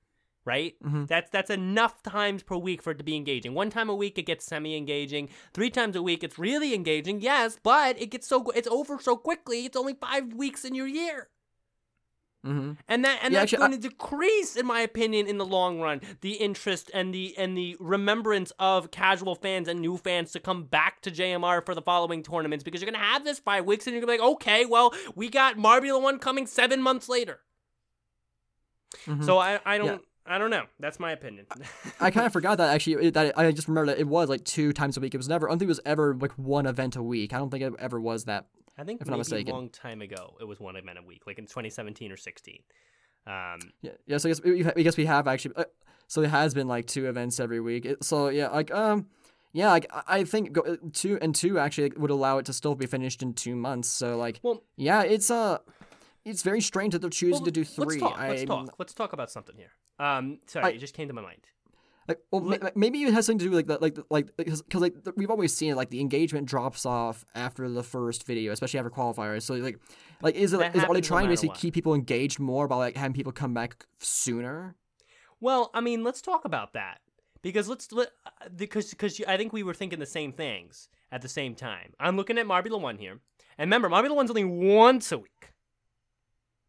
right Mhm. that's that's enough times per week for it to be engaging one time a week it gets semi-engaging three times a week it's really engaging yes but it gets so it's over so quickly it's only five weeks in your year Mm-hmm. and that and Yeah, that's actually, going to decrease in my opinion in the long run the interest and the and the remembrance of casual fans and new fans to come back to JMR for the following tournaments because you're going to have this 5 weeks and you're going to be like okay well we got Marbula 1 coming 7 months later Mhm. so I I don't Yeah. I don't know that's my opinion I kind of forgot that actually. It, that I just remember that it was like two times a week. It was never. I don't think it was ever like one event a week. I don't think it ever was that. I think if I'm not mistaken. a long time ago it was one event a week, like in 2017 or 16. Um, Yeah, yeah. So I guess we, I guess we have actually. Uh, so it has been like two events every week. It, so yeah, like um, yeah, like I- think go, uh, two and two actually would allow it to still be finished in two months. So like, well, yeah, it's uh, it's very strange that they're choosing well, to do 3 Let's talk. Let's talk. Let's talk about something here. Um, sorry, I- it just came to my mind. Like, well, ma- maybe it has something to do with like, the, like, like, because, like, we've always seen it, like the engagement drops off after the first video, especially after qualifiers. So, like, like is it, That is, are they happens no trying to basically what. keep people engaged more by like having people come back sooner? Well, I mean, let's talk about that because let's let uh, because because I think we were thinking the same things at the same time. I'm looking at Marbula One here, and remember, Marbula One's only once a week.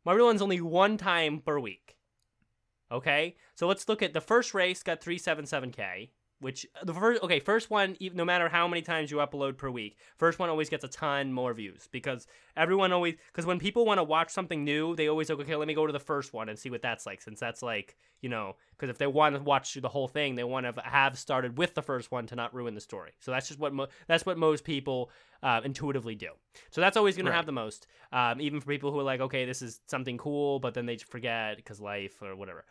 Marbula One's only one time per week. Okay, so let's look at the first race got 377k, which uh, the first okay first one no matter how many times you upload per week, first one always gets a ton more views because everyone always because when people want to watch something new, they always like okay let me go to the first one and see what that's like since that's like you know because if they want to watch through the whole thing, they want to have started with the first one to not ruin the story. So that's just what mo- that's what most people uh, intuitively do. So that's always going Right. to have the most, um, even for people who are like, okay, this is something cool, but then they just forget because life or whatever.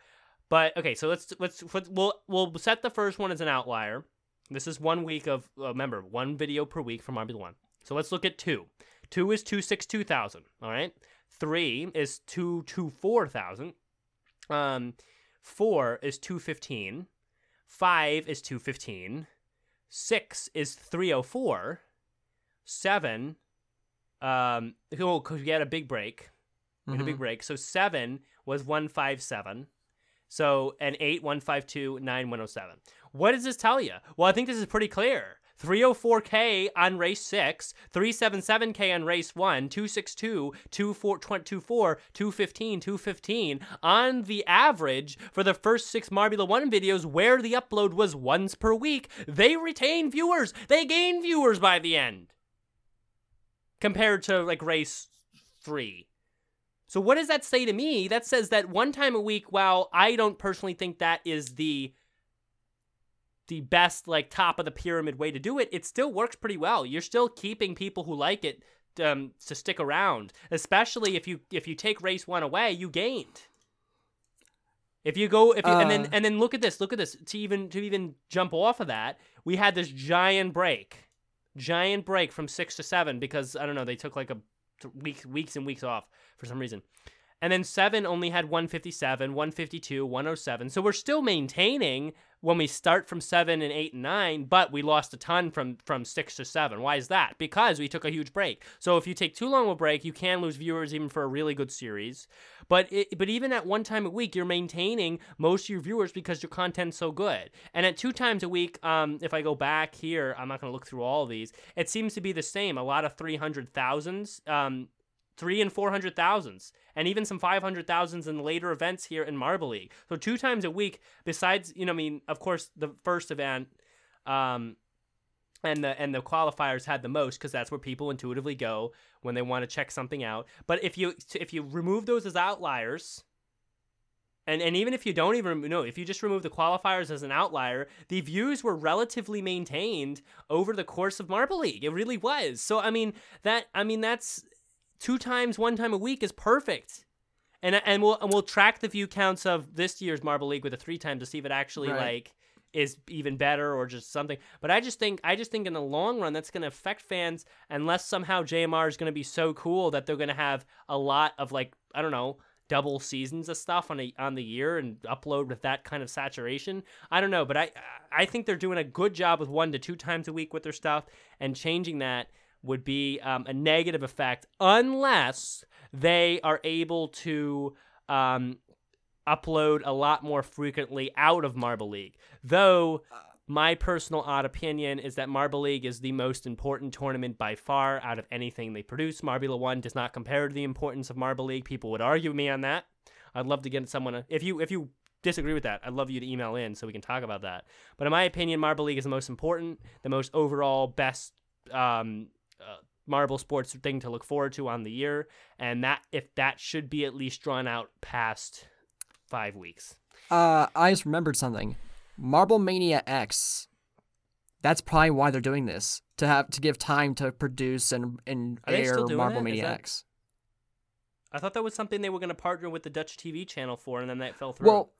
But okay, so let's let's we'll we'll set the first one as an outlier. This is one week of uh, remember one video per week from Marbula One. So let's look at two. Two is two six two thousand. All right. Three is two two four thousand. Um, four is two fifteen. Five is two fifteen. Six is three oh four. Seven. Um, oh, cause we had a big break. We had a big Mhm. break. So seven was one five seven. So an 8, 152, 9, 107. What does this tell you? Well, I think this is pretty clear. 304K on race 6, 377K on race 1, 262, 224, 215, 215 on the average for the first six Marbula 1 videos where the upload was once per week. They retain viewers, they gain viewers by the end compared to like race 3. So what does that say to me? That says that one time a week, while I don't personally think that is the the best like top of the pyramid way to do it, it still works pretty well. You're still keeping people who like it um, to stick around, especially if you if you take race one away, you gained. If you go, if you, uh, and then uh. and then look at this, look at this. To even to even jump off of that, we had this giant break, giant break from six to seven because I don't know they took like a week weeks and weeks off for some reason. And then 7 only had 157, 152, 107. So we're still maintaining when we start from 7 and 8 and 9, but we lost a ton from from 6 to 7. Why is that? Because we took a huge break. So if you take too long a break, you can lose viewers even for a really good series. But it, but even at one time a week, you're maintaining most of your viewers because your content's so good. And at two times a week, um, if I go back here, I'm not going to look through all of these. It seems to be the same. A lot of 300,000s um, three and four hundred thousands, and even some five hundred thousands in later events here in Marble League. So two times a week. Besides, you know, I mean, of course, the first event, um, and the and the qualifiers had the most because that's where people intuitively go when they want to check something out. But if you if you remove those as outliers. And, and even if you don't even know, if you just remove the qualifiers as an outlier, the views were relatively maintained over the course of Marble League. It really was. So I mean that I mean that's two times, one time a week is perfect. And and we'll and we'll track the view counts of this year's Marble League with a three time to see if it actually right. like is even better or just something. But I just think I just think in the long run that's going to affect fans unless somehow JMR is going to be so cool that they're going to have a lot of like I don't know double seasons of stuff on a on the year and upload with that kind of saturation. I don't know, but I I think they're doing a good job with one to two times a week with their stuff and changing that would be um, a negative effect unless they are able to um, upload a lot more frequently out of Marble League. Though my personal odd opinion is that Marble League is the most important tournament by far out of anything they produce. Marbula 1 does not compare to the importance of Marble League. People would argue me on that. I'd love to get someone if you if you disagree with that, I'd love you to email in so we can talk about that. But in my opinion, Marble League is the most important, the most overall best um, uh, marble sports thing to look forward to on the year, and that if that should be at least drawn out past five weeks. Uh, I just remembered something. Marble Mania X. That's probably why they're doing this to have to give time to produce and and air Marble that? Mania that... X. I thought that was something they were going to partner with the Dutch TV channel for, and then that fell through. Well,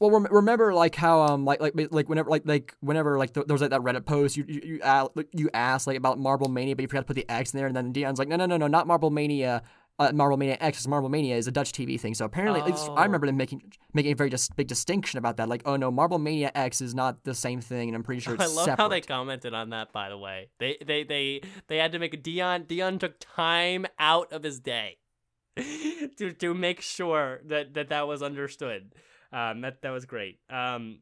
well, rem- remember like how um like like like whenever like like whenever like th- there was like that Reddit post you you you, uh, you asked like about Marble Mania, but you forgot to put the X in there, and then Dion's like, no no no no, not Marble Mania. Uh, Marble Mania X, Marble Mania is a Dutch TV thing. So apparently, oh. I remember them making making a very just big distinction about that. Like, oh no, Marble Mania X is not the same thing, and I'm pretty sure it's I love separate. how they commented on that. By the way, they they they they had to make a Dion. Dion took time out of his day to to make sure that that that was understood. Um, that that was great. Um,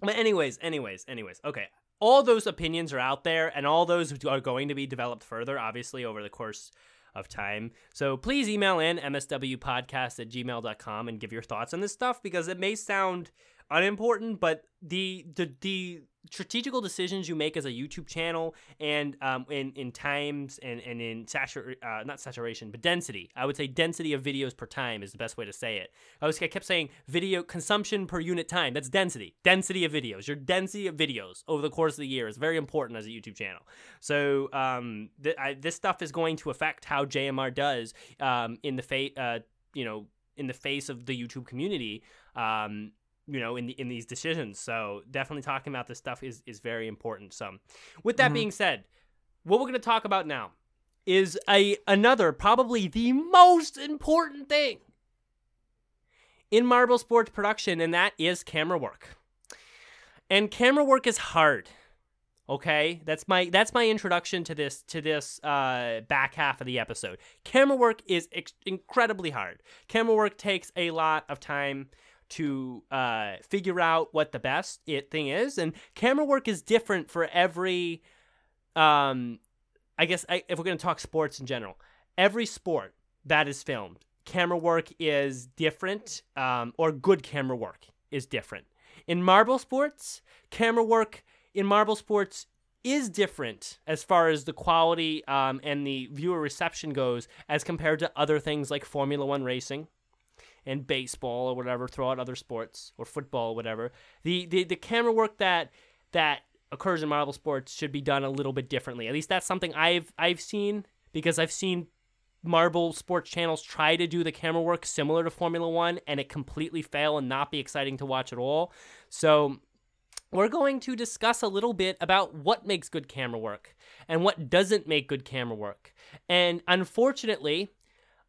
but anyways, anyways, anyways. Okay, all those opinions are out there, and all those are going to be developed further, obviously, over the course of time. So please email in mswpodcast at gmail.com and give your thoughts on this stuff because it may sound unimportant, but the the the strategical decisions you make as a YouTube channel and um, in in times and and in satur uh, not saturation but density. I would say density of videos per time is the best way to say it. I was I kept saying video consumption per unit time. That's density. Density of videos. Your density of videos over the course of the year is very important as a YouTube channel. So um, th- I, this stuff is going to affect how JMR does um, in the fate uh, you know in the face of the YouTube community. Um, you know in the, in these decisions. So definitely talking about this stuff is is very important. So with that mm-hmm. being said what we're going to talk about now is a another probably the most important thing in marble sports production and that is camera work. And camera work is hard okay? That's my that's my introduction to this to this uh, back half of the episode. Camera work is ex- incredibly hard. Camera work takes a lot of time to uh, figure out what the best it thing is, and camera work is different for every. Um, I guess I, if we're going to talk sports in general, every sport that is filmed, camera work is different, um, or good camera work is different. In marble sports, camera work in marble sports is different as far as the quality um, and the viewer reception goes as compared to other things like Formula One racing and baseball or whatever, throw out other sports or football or whatever. The, the the camera work that that occurs in marble sports should be done a little bit differently. At least that's something I've I've seen because I've seen marble sports channels try to do the camera work similar to Formula One and it completely fail and not be exciting to watch at all. So we're going to discuss a little bit about what makes good camera work and what doesn't make good camera work. And unfortunately,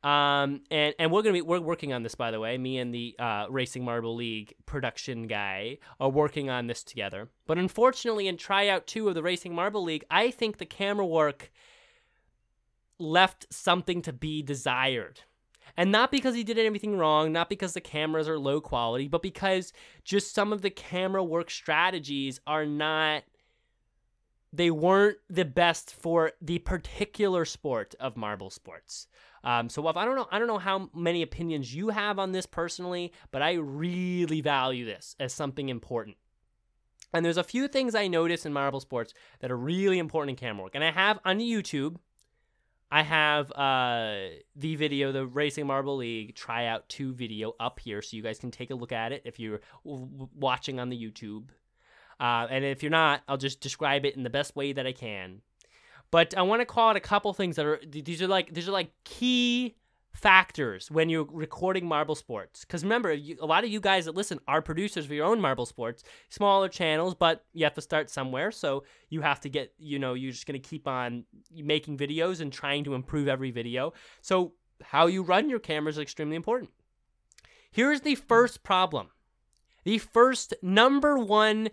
um, and and we're gonna be we're working on this by the way. Me and the uh, Racing Marble League production guy are working on this together. But unfortunately, in tryout two of the Racing Marble League, I think the camera work left something to be desired. And not because he did anything wrong, not because the cameras are low quality, but because just some of the camera work strategies are not they weren't the best for the particular sport of marble sports. Um, so I don't know, I don't know how many opinions you have on this personally, but I really value this as something important. And there's a few things I notice in marble sports that are really important in camera work. And I have on YouTube I have uh, the video, the Racing Marble League tryout 2 video up here, so you guys can take a look at it if you're watching on the YouTube. Uh, and if you're not, I'll just describe it in the best way that I can. But I want to call it a couple things that are these are like these are like key factors when you're recording Marble Sports. Because remember, you, a lot of you guys that listen are producers for your own Marble Sports, smaller channels, but you have to start somewhere. So you have to get, you know, you're just going to keep on making videos and trying to improve every video. So how you run your cameras is extremely important. Here's the first problem. The first number one,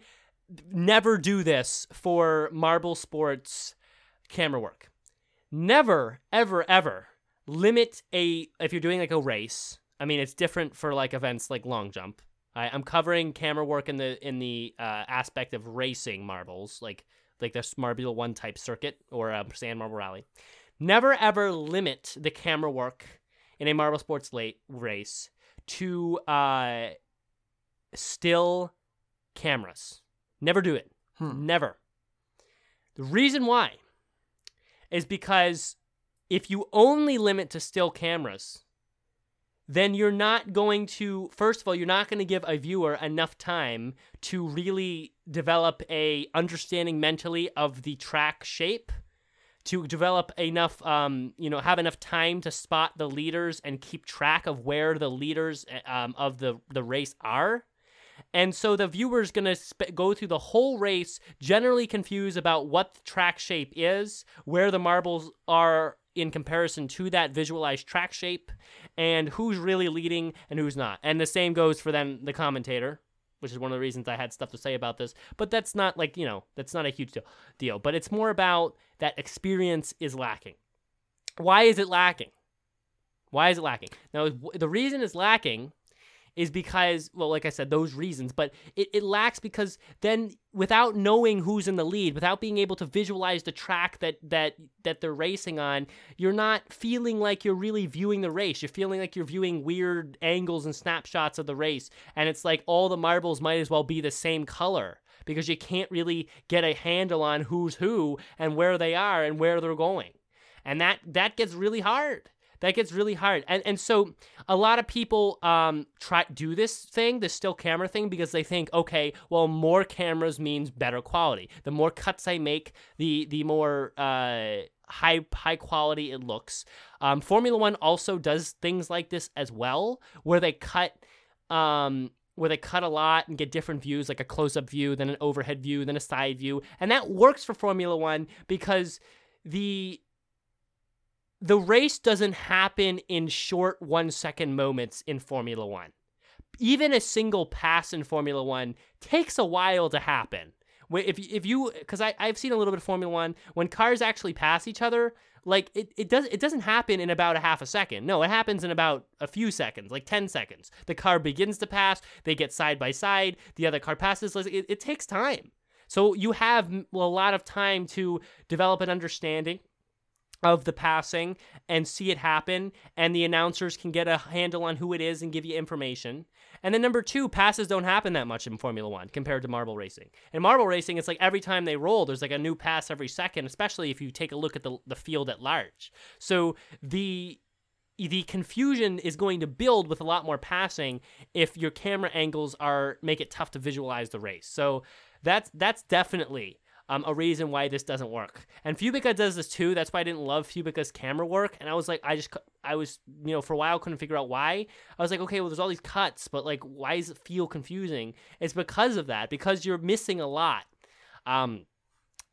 never do this for Marble Sports camera work. Never, ever, ever limit a if you're doing like a race. I mean, it's different for like events like long jump. I, I'm covering camera work in the in the uh, aspect of racing marbles, like like the Marbula One type circuit or a Sand Marble Rally. Never ever limit the camera work in a marble sports late race to uh, still cameras. Never do it. Hmm. Never. The reason why is because if you only limit to still cameras, then you're not going to first of all you're not going to give a viewer enough time to really develop a understanding mentally of the track shape to develop enough um, you know have enough time to spot the leaders and keep track of where the leaders um, of the the race are and so the viewer's going to sp- go through the whole race generally confused about what the track shape is where the marbles are in comparison to that visualized track shape and who's really leading and who's not. And the same goes for then the commentator, which is one of the reasons I had stuff to say about this. But that's not like, you know, that's not a huge deal. deal. But it's more about that experience is lacking. Why is it lacking? Why is it lacking? Now, the reason it's lacking is because, well, like I said, those reasons, but it, it lacks because then without knowing who's in the lead, without being able to visualize the track that that that they're racing on, you're not feeling like you're really viewing the race. You're feeling like you're viewing weird angles and snapshots of the race, and it's like all the marbles might as well be the same color because you can't really get a handle on who's who and where they are and where they're going. And that that gets really hard that gets really hard. And and so a lot of people um try do this thing, the still camera thing, because they think, okay, well, more cameras means better quality. The more cuts I make, the the more uh high high quality it looks. Um, Formula One also does things like this as well, where they cut um where they cut a lot and get different views, like a close up view, then an overhead view, then a side view, and that works for Formula One because the the race doesn't happen in short one second moments in Formula One. Even a single pass in Formula One takes a while to happen. If if you because I've seen a little bit of Formula One when cars actually pass each other, like it, it does it doesn't happen in about a half a second. No, it happens in about a few seconds, like ten seconds. The car begins to pass, they get side by side, the other car passes. It, it takes time, so you have a lot of time to develop an understanding of the passing and see it happen and the announcers can get a handle on who it is and give you information. And then number two passes don't happen that much in formula one compared to marble racing. In marble racing it's like every time they roll there's like a new pass every second especially if you take a look at the, the field at large. So the the confusion is going to build with a lot more passing if your camera angles are make it tough to visualize the race. So that's that's definitely um, a reason why this doesn't work. And Fubeca does this too. That's why I didn't love Fubeca's camera work. And I was like, I just, I was, you know, for a while couldn't figure out why. I was like, okay, well, there's all these cuts, but like, why does it feel confusing? It's because of that, because you're missing a lot. Um,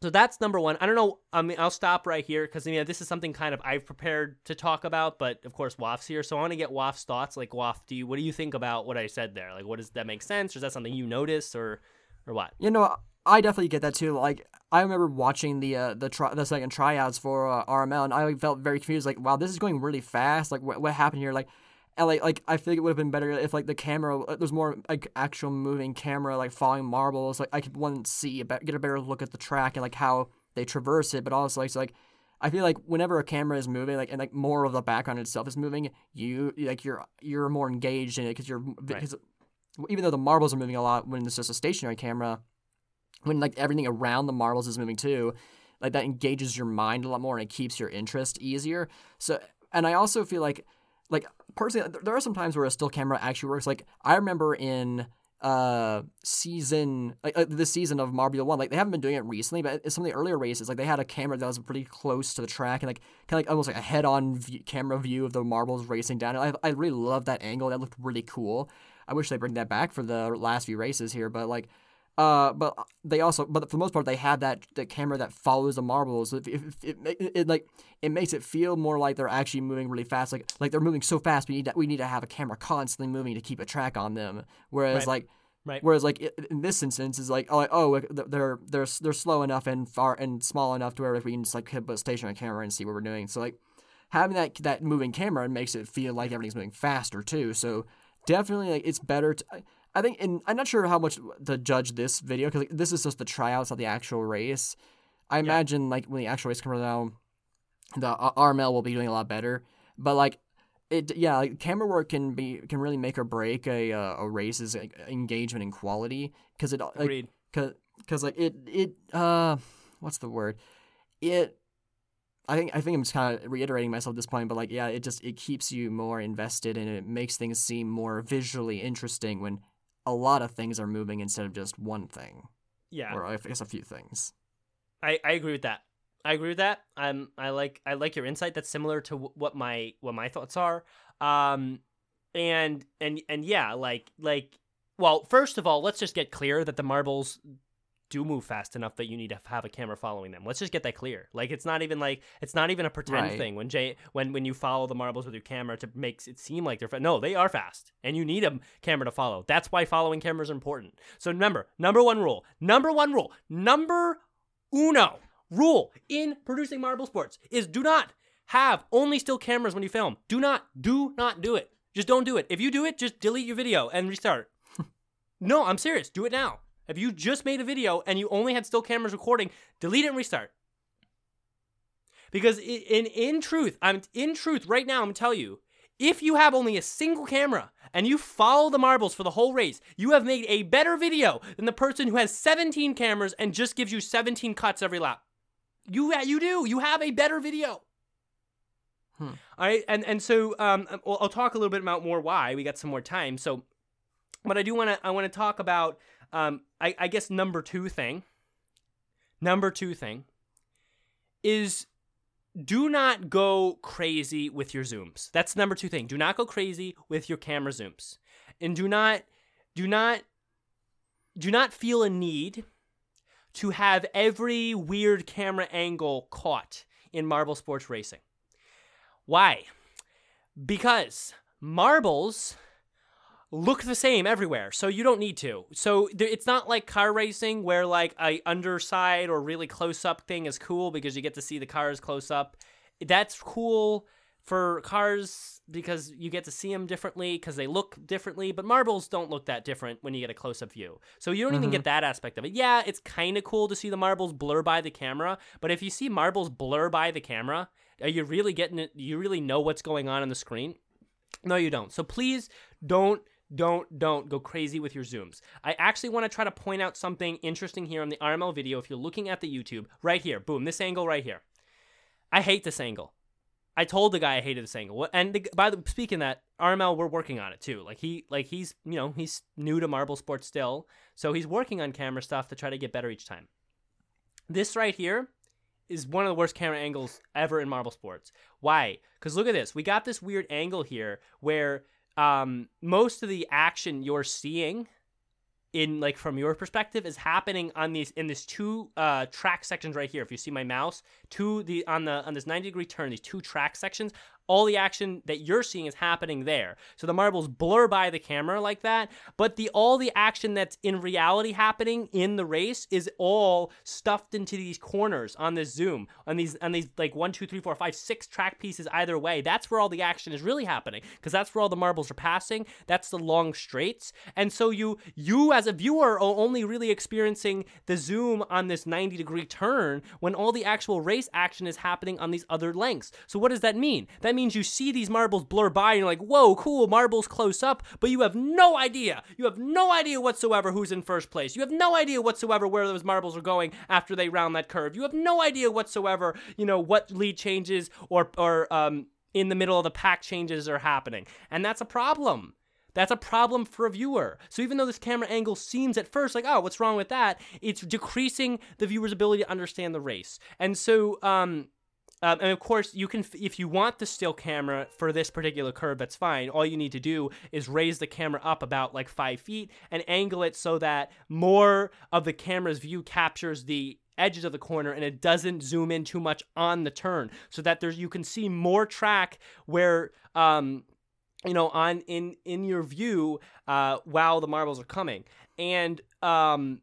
so that's number one. I don't know. I mean, I'll stop right here because I mean, this is something kind of I've prepared to talk about, but of course, Waff's here, so I want to get Waff's thoughts. Like, Waff, do you what do you think about what I said there? Like, what does that make sense, or is that something you noticed, or or what? You know, I definitely get that too. Like I remember watching the uh, the tri- the second tryouts for uh, RML, and I felt very confused. Like, wow, this is going really fast. Like, what what happened here? Like, and like like I think it would have been better if like the camera uh, there's more like actual moving camera like following marbles. Like I could one see a be- get a better look at the track and like how they traverse it, but also like, it's like I feel like whenever a camera is moving, like and like more of the background itself is moving, you like you're you're more engaged in it because you're because even though the marbles are moving a lot when it's just a stationary camera, when like everything around the marbles is moving too, like that engages your mind a lot more and it keeps your interest easier. So and I also feel like like personally there are some times where a still camera actually works. Like I remember in uh season like uh, this season of Marbula One. Like they haven't been doing it recently, but some of the earlier races, like they had a camera that was pretty close to the track and like kind of like almost like a head-on view, camera view of the marbles racing down. I I really love that angle. That looked really cool. I wish they bring that back for the last few races here, but like. Uh, but they also, but for the most part, they have that the camera that follows the marbles. It, it, it, it, like it makes it feel more like they're actually moving really fast. Like like they're moving so fast, we need to, we need to have a camera constantly moving to keep a track on them. Whereas Right. like Right. Whereas like in this instance is like oh like, oh they're they're they're slow enough and far and small enough to where if we can just like put a stationary camera and see what we're doing. So like having that that moving camera makes it feel like everything's moving faster too. So definitely like it's better to. I- think, and I'm not sure how much to judge this video because like, this is just the tryouts of the actual race. I imagine like when the actual race comes around, the uh, RML will be doing a lot better. But like it, yeah, like camera work can be can really make or break a uh, a race's like, engagement and quality because it like Agreed. cause, cause like it it uh what's the word it I think I think I'm just kind of reiterating myself at this point, but like yeah, it just it keeps you more invested and it makes things seem more visually interesting when a lot of things are moving instead of just one thing Yeah. or I guess a few things. I, I agree with that. I agree with that. Um, I like I like your insight. That's similar to wh- what my what my thoughts are. Um, and and and yeah, like like well, first of all, let's just get clear that the marbles do move fast enough that you need to have a camera following them. Let's just get that clear. Like it's not even like it's not even a pretend Right. thing when Jay when when you follow the marbles with your camera to makes it seem like they're fa- no, they are fast, and you need a camera to follow. That's why following cameras are important. So remember, number one rule, number one rule, number uno rule in producing marble sports is do not have only still cameras when you film. Do not, do not do it. Just don't do it. If you do it, just delete your video and restart. no, I'm serious. Do it now. If you just made a video and you only had still cameras recording, delete it and restart. Because in in truth, I'm in truth right now. I'm gonna tell you, if you have only a single camera and you follow the marbles for the whole race, you have made a better video than the person who has 17 cameras and just gives you 17 cuts every lap. You you do. You have a better video. Hmm. All right, and and so um, well, I'll talk a little bit about more why we got some more time. So, but I do want to I want to talk about um, I, I guess number two thing. Number two thing is do not go crazy with your zooms. That's number two thing. Do not go crazy with your camera zooms, and do not do not do not feel a need to have every weird camera angle caught in marble sports racing. Why? Because marbles look the same everywhere. So you don't need to. So th- it's not like car racing where like a underside or really close up thing is cool because you get to see the cars close up. That's cool for cars because you get to see them differently because they look differently but marbles don't look that different when you get a close-up view so you don't even mm-hmm. get that aspect of it yeah it's kind of cool to see the marbles blur by the camera but if you see marbles blur by the camera are you really getting it you really know what's going on on the screen no you don't so please don't don't don't go crazy with your zooms i actually want to try to point out something interesting here on the rml video if you're looking at the youtube right here boom this angle right here i hate this angle I told the guy I hated this angle. And the, by the speaking that, RML, we're working on it too. Like he, like he's, you know, he's new to marble sports still, so he's working on camera stuff to try to get better each time. This right here is one of the worst camera angles ever in marble sports. Why? Because look at this. We got this weird angle here where um, most of the action you're seeing in like from your perspective is happening on these in these two uh track sections right here. If you see my mouse to the on the on this 90 degree turn these two track sections all the action that you're seeing is happening there. So the marbles blur by the camera like that but the all the action that's in reality happening in the race is all stuffed into these corners on this zoom on these on these like one two three four five six track pieces either way. That's where all the action is really happening because that's where all the marbles are passing. That's the long straights. And so you you as a viewer are only really experiencing the zoom on this 90 degree turn when all the actual race action is happening on these other lengths. So what does that mean? That means you see these marbles blur by and you're like whoa cool marbles close up but you have no idea you have no idea whatsoever who's in first place you have no idea whatsoever where those marbles are going after they round that curve you have no idea whatsoever you know what lead changes or or um in the middle of the pack changes are happening and that's a problem that's a problem for a viewer. So even though this camera angle seems at first like, oh, what's wrong with that? It's decreasing the viewer's ability to understand the race. And so, um, um, and of course, you can, if you want the still camera for this particular curve, that's fine. All you need to do is raise the camera up about like five feet and angle it so that more of the camera's view captures the edges of the corner and it doesn't zoom in too much on the turn. So that there's you can see more track where um you know on in in your view uh while the marbles are coming. And um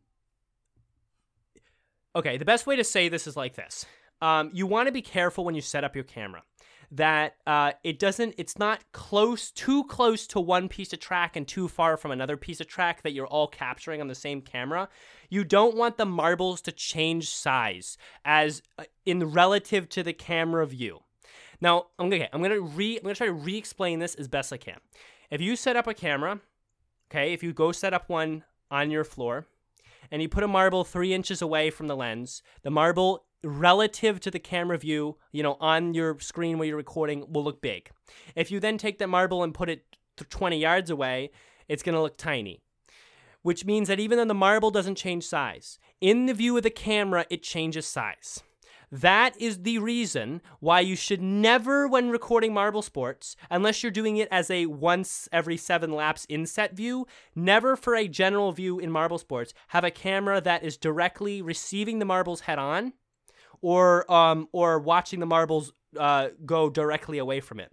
okay the best way to say this is like this um you want to be careful when you set up your camera. That uh, it doesn't it's not close too close to one piece of track and too far from another piece of track that you're all capturing on the same camera. You don't want the marbles to change size as uh, in relative to the camera view. Now, i'm gonna I'm gonna re I'm gonna try to re-explain this as best I can. If you set up a camera, okay, if you go set up one on your floor, and you put a marble three inches away from the lens, the marble relative to the camera view, you know, on your screen where you're recording, will look big. If you then take that marble and put it 20 yards away, it's gonna look tiny. Which means that even though the marble doesn't change size, in the view of the camera, it changes size. That is the reason why you should never, when recording Marble Sports, unless you're doing it as a once every seven laps inset view, never for a general view in Marble Sports, have a camera that is directly receiving the marbles head on or, um, or watching the marbles uh, go directly away from it.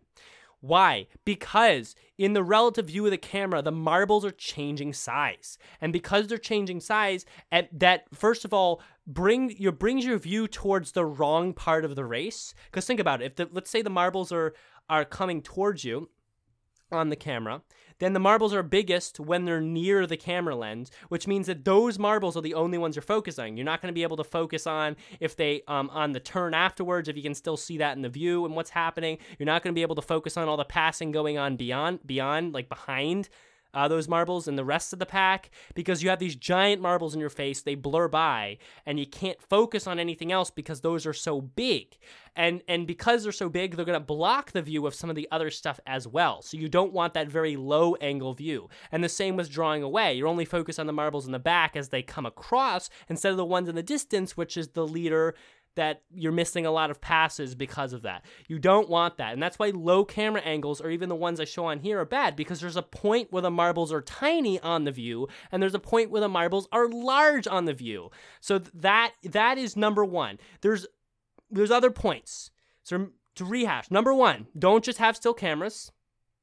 Why? Because in the relative view of the camera, the marbles are changing size, and because they're changing size, and that first of all bring your brings your view towards the wrong part of the race. Because think about it: if the, let's say the marbles are are coming towards you on the camera, then the marbles are biggest when they're near the camera lens, which means that those marbles are the only ones you're focusing. You're not going to be able to focus on if they um, on the turn afterwards, if you can still see that in the view and what's happening. You're not going to be able to focus on all the passing going on beyond, beyond like behind uh, those marbles and the rest of the pack because you have these giant marbles in your face. They blur by, and you can't focus on anything else because those are so big. And and because they're so big, they're gonna block the view of some of the other stuff as well. So you don't want that very low angle view. And the same with drawing away. You're only focused on the marbles in the back as they come across instead of the ones in the distance, which is the leader that you're missing a lot of passes because of that. You don't want that. And that's why low camera angles, or even the ones I show on here, are bad because there's a point where the marbles are tiny on the view, and there's a point where the marbles are large on the view. So that that is number one. There's there's other points. So to rehash, number one, don't just have still cameras.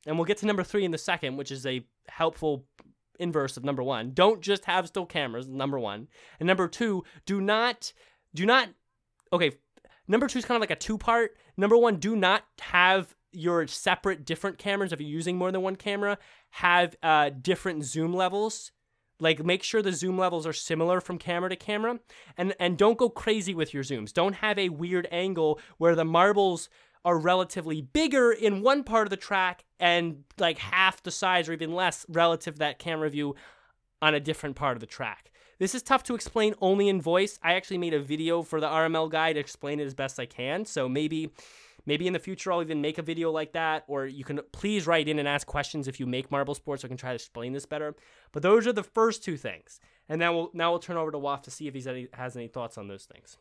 And we'll get to number three in the second, which is a helpful inverse of number one. Don't just have still cameras. Number one, and number two, do not do not. Okay, number two is kind of like a two part. Number one, do not have your separate different cameras if you're using more than one camera have uh, different zoom levels. Like make sure the zoom levels are similar from camera to camera and and don't go crazy with your zooms. Don't have a weird angle where the marbles are relatively bigger in one part of the track and like half the size or even less relative to that camera view on a different part of the track this is tough to explain only in voice i actually made a video for the rml guide to explain it as best i can so maybe Maybe in the future I'll even make a video like that, or you can please write in and ask questions if you make marble sports. So I can try to explain this better. But those are the first two things, and now we'll now we'll turn over to Waff to see if he has any thoughts on those things.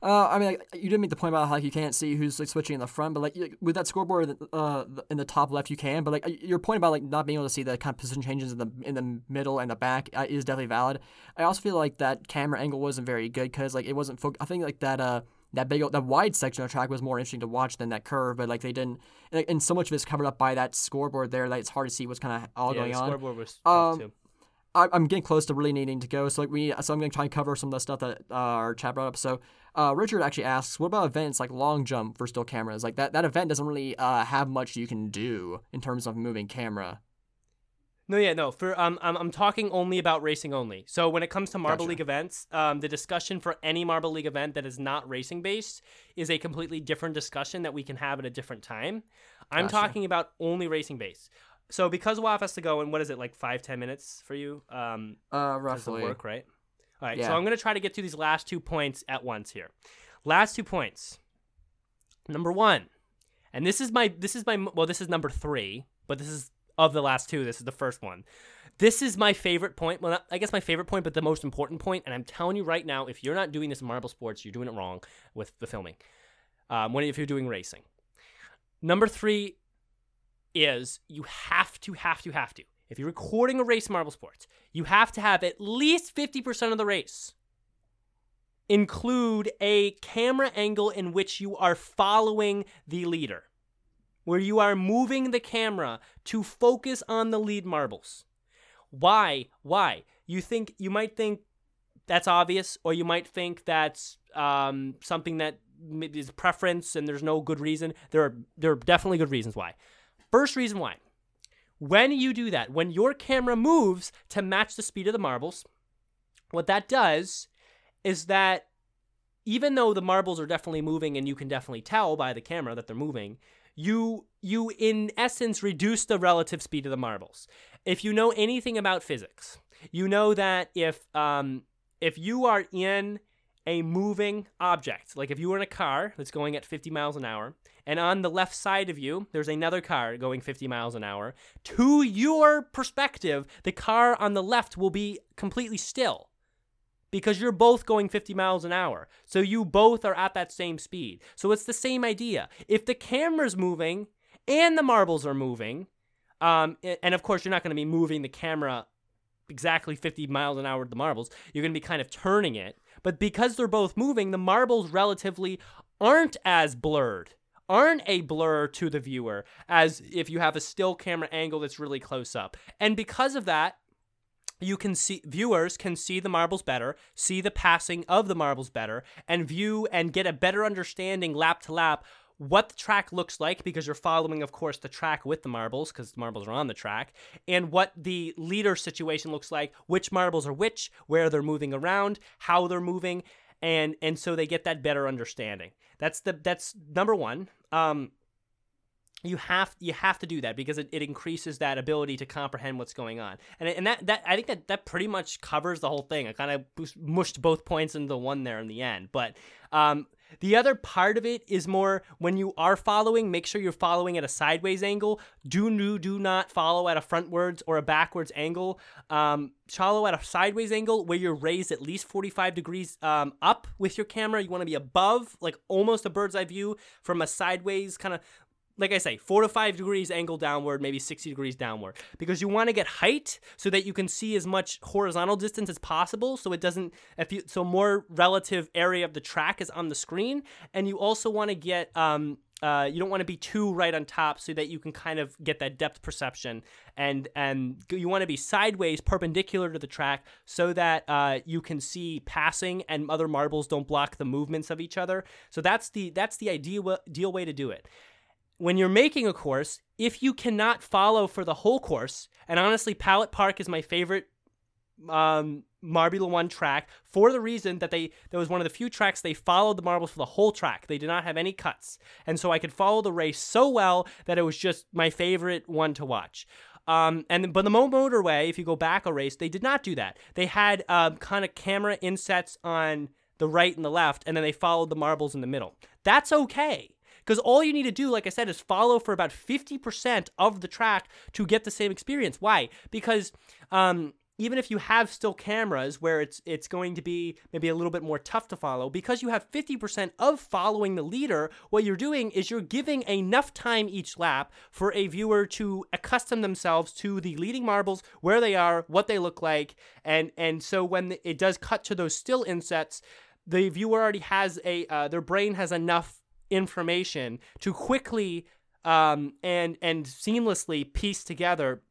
Uh, I mean, like, you did make the point about how like, you can't see who's like switching in the front, but like with that scoreboard uh, in the top left, you can. But like your point about like not being able to see the kind of position changes in the in the middle and the back uh, is definitely valid. I also feel like that camera angle wasn't very good because like it wasn't. Fo- I think like that uh that big that wide section of track was more interesting to watch than that curve but like they didn't and so much of it's covered up by that scoreboard there that it's hard to see what's kind of all yeah, going the on scoreboard was um, too. I'm getting close to really needing to go, so like we, so I'm going to try and cover some of the stuff that uh, our chat brought up. So, uh, Richard actually asks, what about events like long jump for still cameras? Like that, that event doesn't really uh, have much you can do in terms of moving camera. No, yeah, no. For um, I'm, I'm talking only about racing only. So when it comes to Marble gotcha. League events, um, the discussion for any Marble League event that is not racing based is a completely different discussion that we can have at a different time. I'm gotcha. talking about only racing based. So because WAF has to go in, what is it like five ten minutes for you? Um, uh, roughly work, right? All right. Yeah. So I'm gonna try to get through these last two points at once here. Last two points. Number one, and this is my this is my well this is number three, but this is of the last two. This is the first one. This is my favorite point. Well, I guess my favorite point, but the most important point. And I'm telling you right now, if you're not doing this in marble sports, you're doing it wrong with the filming. Um, when if you're doing racing, number three is you have to, have to, have to. If you're recording a race marble sports, you have to have at least 50% of the race include a camera angle in which you are following the leader where you are moving the camera to focus on the lead marbles. Why? Why? You think you might think that's obvious, or you might think that's um, something that is preference and there's no good reason. There are there are definitely good reasons why. First reason why. When you do that, when your camera moves to match the speed of the marbles, what that does is that even though the marbles are definitely moving and you can definitely tell by the camera that they're moving, you you in essence reduce the relative speed of the marbles. If you know anything about physics, you know that if um, if you are in a moving object, like if you were in a car that's going at 50 miles an hour, and on the left side of you there's another car going 50 miles an hour, to your perspective, the car on the left will be completely still because you're both going 50 miles an hour. So you both are at that same speed. So it's the same idea. If the camera's moving and the marbles are moving, um, and of course you're not going to be moving the camera exactly 50 miles an hour with the marbles, you're going to be kind of turning it. But because they're both moving, the marbles relatively aren't as blurred aren't a blur to the viewer as if you have a still camera angle that's really close up. And because of that, you can see viewers can see the marbles better, see the passing of the marbles better, and view and get a better understanding lap to lap what the track looks like because you're following, of course, the track with the marbles because the marbles are on the track, and what the leader situation looks like, which marbles are which, where they're moving around, how they're moving, and and so they get that better understanding. That's the that's number one. Um, you have you have to do that because it, it increases that ability to comprehend what's going on. And and that, that I think that that pretty much covers the whole thing. I kind of mushed both points into one there in the end. But um, the other part of it is more when you are following make sure you're following at a sideways angle. Do do, do not follow at a frontwards or a backwards angle. Um, follow at a sideways angle where you're raised at least 45 degrees um, up with your camera. You want to be above like almost a bird's eye view from a sideways kind of like I say, four to five degrees angle downward, maybe 60 degrees downward, because you want to get height so that you can see as much horizontal distance as possible. So it doesn't, if you, so more relative area of the track is on the screen. And you also want to get, um, uh, you don't want to be too right on top so that you can kind of get that depth perception and and you want to be sideways perpendicular to the track so that uh, you can see passing and other marbles don't block the movements of each other so that's the that's the ideal ideal way to do it when you're making a course if you cannot follow for the whole course and honestly pallet park is my favorite um, One track for the reason that they that was one of the few tracks they followed the marbles for the whole track. They did not have any cuts, and so I could follow the race so well that it was just my favorite one to watch. Um, and but the Mo Motorway, if you go back a race, they did not do that. They had um, kind of camera insets on the right and the left, and then they followed the marbles in the middle. That's okay. Because all you need to do, like I said, is follow for about 50% of the track to get the same experience. Why? Because um, even if you have still cameras where it's it's going to be maybe a little bit more tough to follow because you have 50% of following the leader what you're doing is you're giving enough time each lap for a viewer to accustom themselves to the leading marbles where they are what they look like and and so when it does cut to those still insets the viewer already has a uh, their brain has enough information to quickly um, and and seamlessly piece together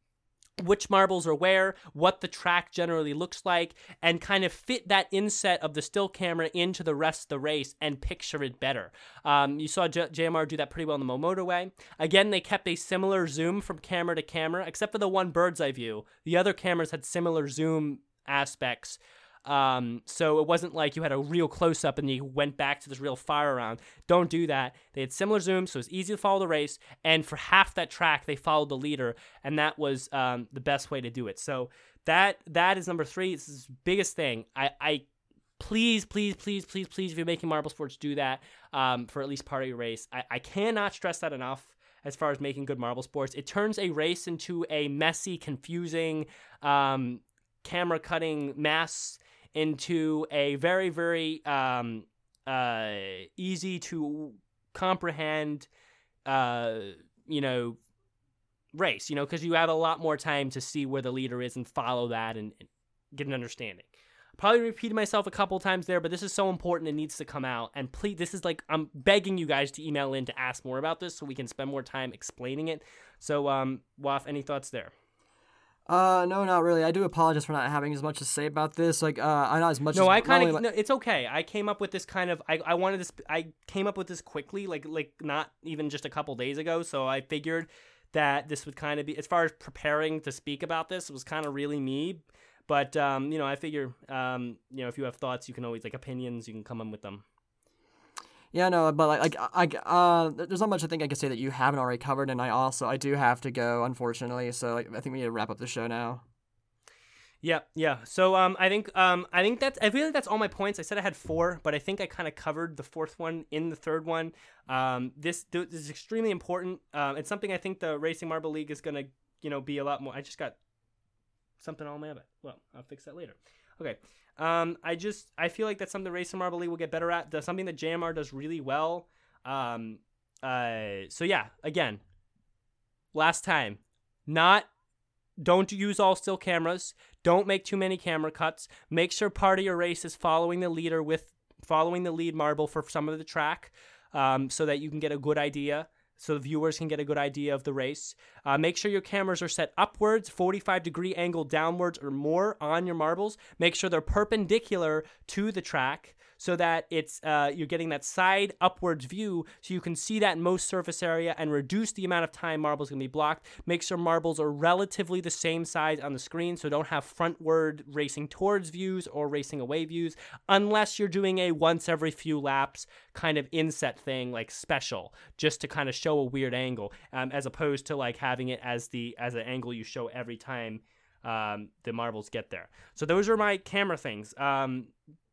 which marbles are where, what the track generally looks like, and kind of fit that inset of the still camera into the rest of the race and picture it better. Um, you saw J- JMR do that pretty well in the Mo Motorway. Again, they kept a similar zoom from camera to camera, except for the one bird's eye view. The other cameras had similar zoom aspects um, so it wasn't like you had a real close up and you went back to this real fire round. Don't do that. They had similar zooms, so it's easy to follow the race. And for half that track, they followed the leader, and that was um, the best way to do it. So that that is number three. It's the biggest thing. I, I please, please, please, please, please, if you're making marble sports, do that um, for at least part of your race. I, I cannot stress that enough as far as making good marble sports. It turns a race into a messy, confusing, um, camera cutting mess into a very, very um, uh, easy to comprehend, uh, you know, race. You know, because you have a lot more time to see where the leader is and follow that and, and get an understanding. Probably repeated myself a couple times there, but this is so important. It needs to come out. And please, this is like I'm begging you guys to email in to ask more about this so we can spend more time explaining it. So, um, Waf, any thoughts there? Uh, no, not really. I do apologize for not having as much to say about this. Like, uh, I not as much. No, as, I kind of. no, it's okay. I came up with this kind of. I, I wanted this. I came up with this quickly, like like not even just a couple days ago. So I figured that this would kind of be, as far as preparing to speak about this, it was kind of really me. But um, you know, I figure, um, you know, if you have thoughts, you can always like opinions. You can come in with them. Yeah, no, but like, like, I, uh, there's not much I think I could say that you haven't already covered, and I also, I do have to go, unfortunately. So, like, I think we need to wrap up the show now. Yeah, yeah. So um, I think um, I think that's I feel like that's all my points. I said I had four, but I think I kind of covered the fourth one in the third one. Um, this, this is extremely important. Um, it's something I think the Racing Marble League is gonna you know be a lot more. I just got something on my bed. Well, I'll fix that later. Okay. Um, I just I feel like that's something the Racing Marble League will get better at. That's something that JMR does really well. Um, uh, so yeah, again, last time, not don't use all still cameras. Don't make too many camera cuts. Make sure part of your race is following the leader with following the lead marble for some of the track, um, so that you can get a good idea so the viewers can get a good idea of the race. Uh, make sure your cameras are set upwards, 45 degree angle downwards or more on your marbles. Make sure they're perpendicular to the track so that it's uh, you're getting that side upwards view so you can see that most surface area and reduce the amount of time marbles can be blocked. Make sure marbles are relatively the same size on the screen so don't have frontward racing towards views or racing away views unless you're doing a once every few laps kind of inset thing like special just to kind of show a weird angle um, as opposed to like having it as the as an angle you show every time um, the marbles get there. So those are my camera things. Um,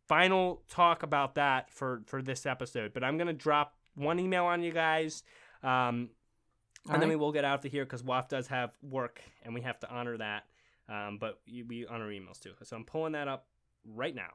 final talk about that for for this episode. But I'm gonna drop one email on you guys, um, and then we will get out of here because WAF does have work and we have to honor that. Um, but we honor emails too. So I'm pulling that up right now.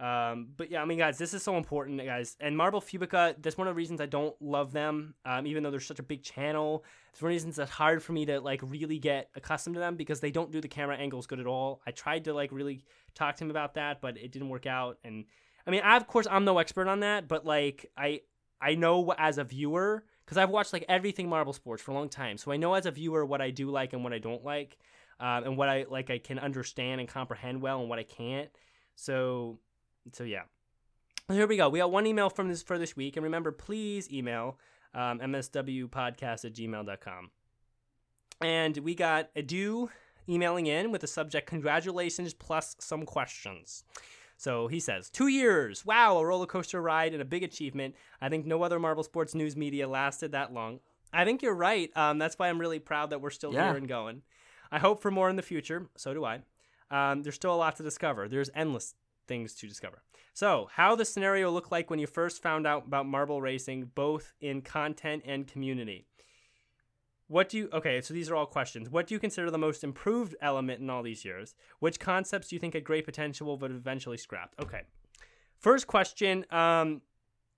Um, but yeah, I mean, guys, this is so important, guys. And Marble Fubeca, that's one of the reasons I don't love them, um, even though they're such a big channel. It's one of the reasons it's hard for me to like really get accustomed to them because they don't do the camera angles good at all. I tried to like really talk to him about that, but it didn't work out. And I mean, I, of course, I'm no expert on that, but like I I know as a viewer because I've watched like everything Marble Sports for a long time, so I know as a viewer what I do like and what I don't like, um, and what I like I can understand and comprehend well, and what I can't. So, so yeah. Here we go. We got one email from this for this week, and remember, please email um, mswpodcast at gmail.com. And we got Adu emailing in with the subject "Congratulations" plus some questions. So he says, two years. Wow, a roller coaster ride and a big achievement. I think no other Marble Sports news media lasted that long. I think you're right. Um, that's why I'm really proud that we're still Yeah. here and going. I hope for more in the future. So do I. Um, there's still a lot to discover. There's endless things to discover. So, how the scenario looked like when you first found out about marble racing, both in content and community. What do you okay? So these are all questions. What do you consider the most improved element in all these years? Which concepts do you think had great potential but eventually scrapped? Okay, first question. Um,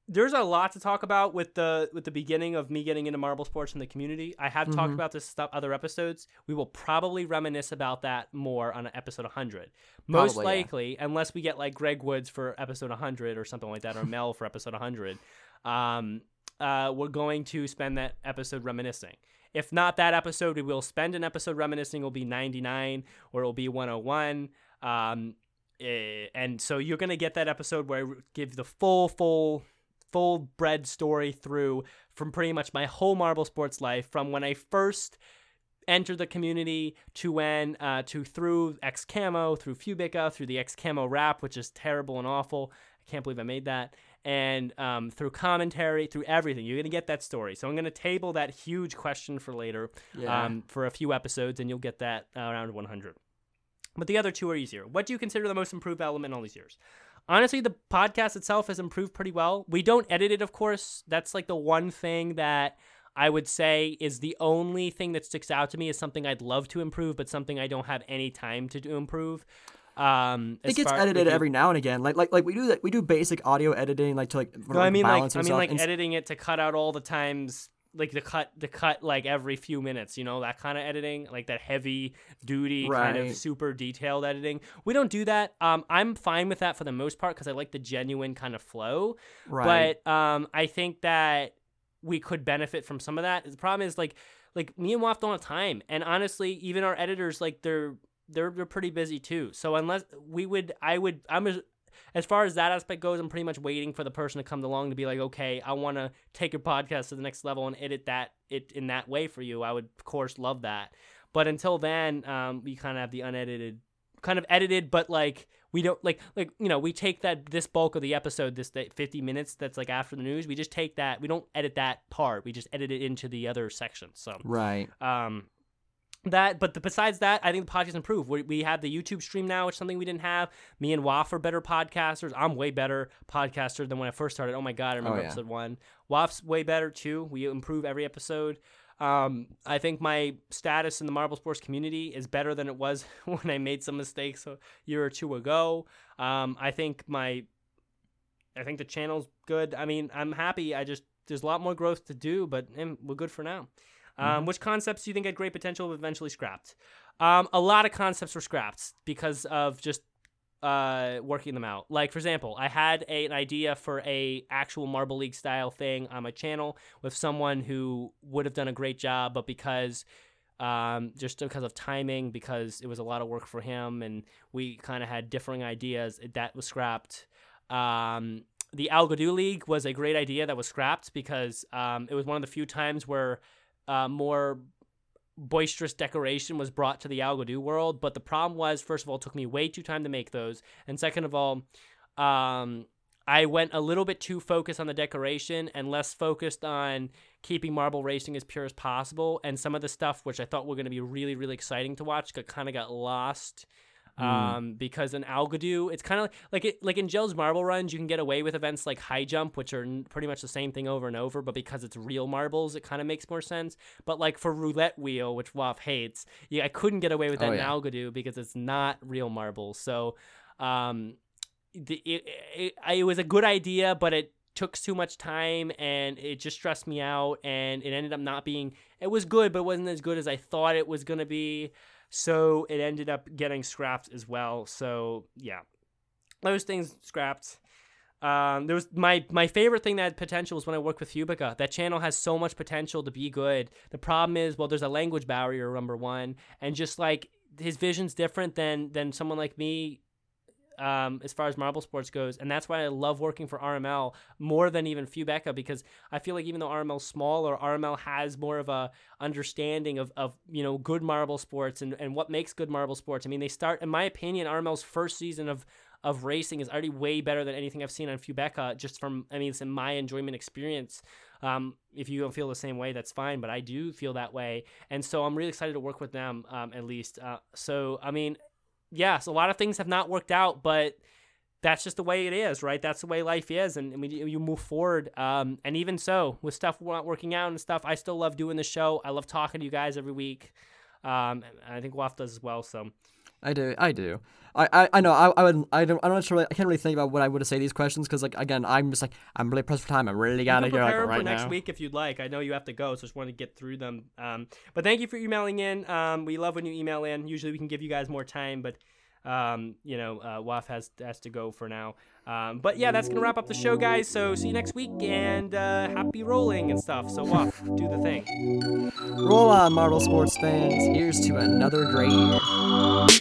there's a lot to talk about with the with the beginning of me getting into marble sports in the community. I have talked Mhm. about this stuff other episodes. We will probably reminisce about that more on episode 100. Most Probably, yeah. likely, unless we get like Greg Woods for episode 100 or something like that, or Mel for episode 100. Um, uh, we're going to spend that episode reminiscing. If not that episode, we will spend an episode reminiscing. It'll be 99 or it'll be 101. Um, eh, and so you're going to get that episode where I give the full, full, full bread story through from pretty much my whole Marble Sports life from when I first entered the community to when uh, to through X Camo, through Fubeca, through the X Camo rap, which is terrible and awful. I can't believe I made that. And um, through commentary, through everything, you're gonna get that story. So I'm gonna table that huge question for later, Yeah. um, for a few episodes, and you'll get that uh, around 100. But the other two are easier. What do you consider the most improved element in all these years? Honestly, the podcast itself has improved pretty well. We don't edit it, of course. That's like the one thing that I would say is the only thing that sticks out to me is something I'd love to improve, but something I don't have any time to do improve. Um, it gets edited every now and again. Like like like we do that. We do basic audio editing, like to like, No, I mean like I mean like And editing it to cut out all the times like the cut the cut like every few minutes, you know, that kind of editing, like that heavy duty kind of super detailed editing. We don't do that. Um I'm fine with that for the most part cuz I like the genuine kind of flow. right. But um I think that we could benefit from some of that. The problem is like like me and Waff don't have time. And honestly, even our editors like they're they're they're pretty busy too. So unless we would I would I'm as, as far as that aspect goes, I'm pretty much waiting for the person to come along to be like, okay, I want to take your podcast to the next level and edit that it in that way for you. I would of course love that. But until then, um, we kind of have the unedited, kind of edited, but like we don't like like you know we take that this bulk of the episode, this that 50 minutes that's like after the news, we just take that. We don't edit that part. We just edit it into the other sections. So right. um that but the, besides that i think the podcast improved we, we have the youtube stream now which is something we didn't have me and waff are better podcasters i'm way better podcaster than when i first started oh my god i remember yeah. episode one waff's way better too we improve every episode um, I think my status in the marble sports community is better than it was when I made some mistakes a year or two ago. Um, I think my, I think the channel's good. I mean, I'm happy. I just there's a lot more growth to do, but eh, we're good for now. Um, Which concepts do you think had great potential but eventually scrapped? Um, a lot of concepts were scrapped because of just uh, working them out. Like for example, I had a, an idea for a actual Marble League style thing on my channel with someone who would have done a great job, but because um, just because of timing, because it was a lot of work for him, and we kind of had differing ideas, that was scrapped. Um, the Algodoo League was a great idea that was scrapped because um, it was one of the few times where uh, more boisterous decoration was brought to the Algodoo world. But the problem was, first of all, it took me way too time to make those, and second of all, um, I went a little bit too focused on the decoration and less focused on keeping marble racing as pure as possible. And some of the stuff, which I thought were going to be really, really exciting to watch, got kind of got lost. Um, because in Algodoo, it's kind of like it, like in Jelle's Marble Runs, you can get away with events like High Jump, which are n- pretty much the same thing over and over, but because it's real marbles, it kind of makes more sense. But like for Roulette Wheel, which Waff hates, yeah, I couldn't get away with that Oh, in yeah. Algodoo because it's not real marbles. So, um, the, it, it, it was a good idea, but it took too much time and it just stressed me out. And it ended up not being, it was good, but it wasn't as good as I thought it was going to be. So it ended up getting scrapped as well. So yeah, those things scrapped. Um, there was my my favorite thing that had potential was when I worked with Fubeca. That channel has so much potential to be good. The problem is, well, there's a language barrier, number one, and just like his vision's different than than someone like me um, as far as marble sports goes, and that's why I love working for RML more than even Fubeca because I feel like even though RML's smaller, RML has more of a understanding of, of you know good marble sports and, and what makes good marble sports. I mean, they start, in my opinion, RML's first season of of racing is already way better than anything I've seen on Fubeca. Just from, I mean, it's in my enjoyment experience. Um, if you don't feel the same way, that's fine, but I do feel that way, and so I'm really excited to work with them um, at least. Uh, so I mean, yes, a lot of things have not worked out, but that's just the way it is, right? That's the way life is, and, and we, you move forward. Um, and even so, with stuff not working out and stuff, I still love doing the show. I love talking to you guys every week. Um, I think Waff does as well. So I do, I do. I, I, I know. I, I would. I don't. I'm not sure. I can't really think about what I would say these questions because, like, again, I'm just like I'm really pressed for time. I'm really gotta go like, right for next now. week if you'd like. I know you have to go, so just want to get through them. Um, but thank you for emailing in. Um, we love when you email in. Usually we can give you guys more time, but um, you know, uh, Waff has has to go for now. Um, but yeah, that's gonna wrap up the show, guys. So see you next week, and uh, happy rolling and stuff. So Waff, do the thing. Roll on, Marble sports fans. Here's to another great year.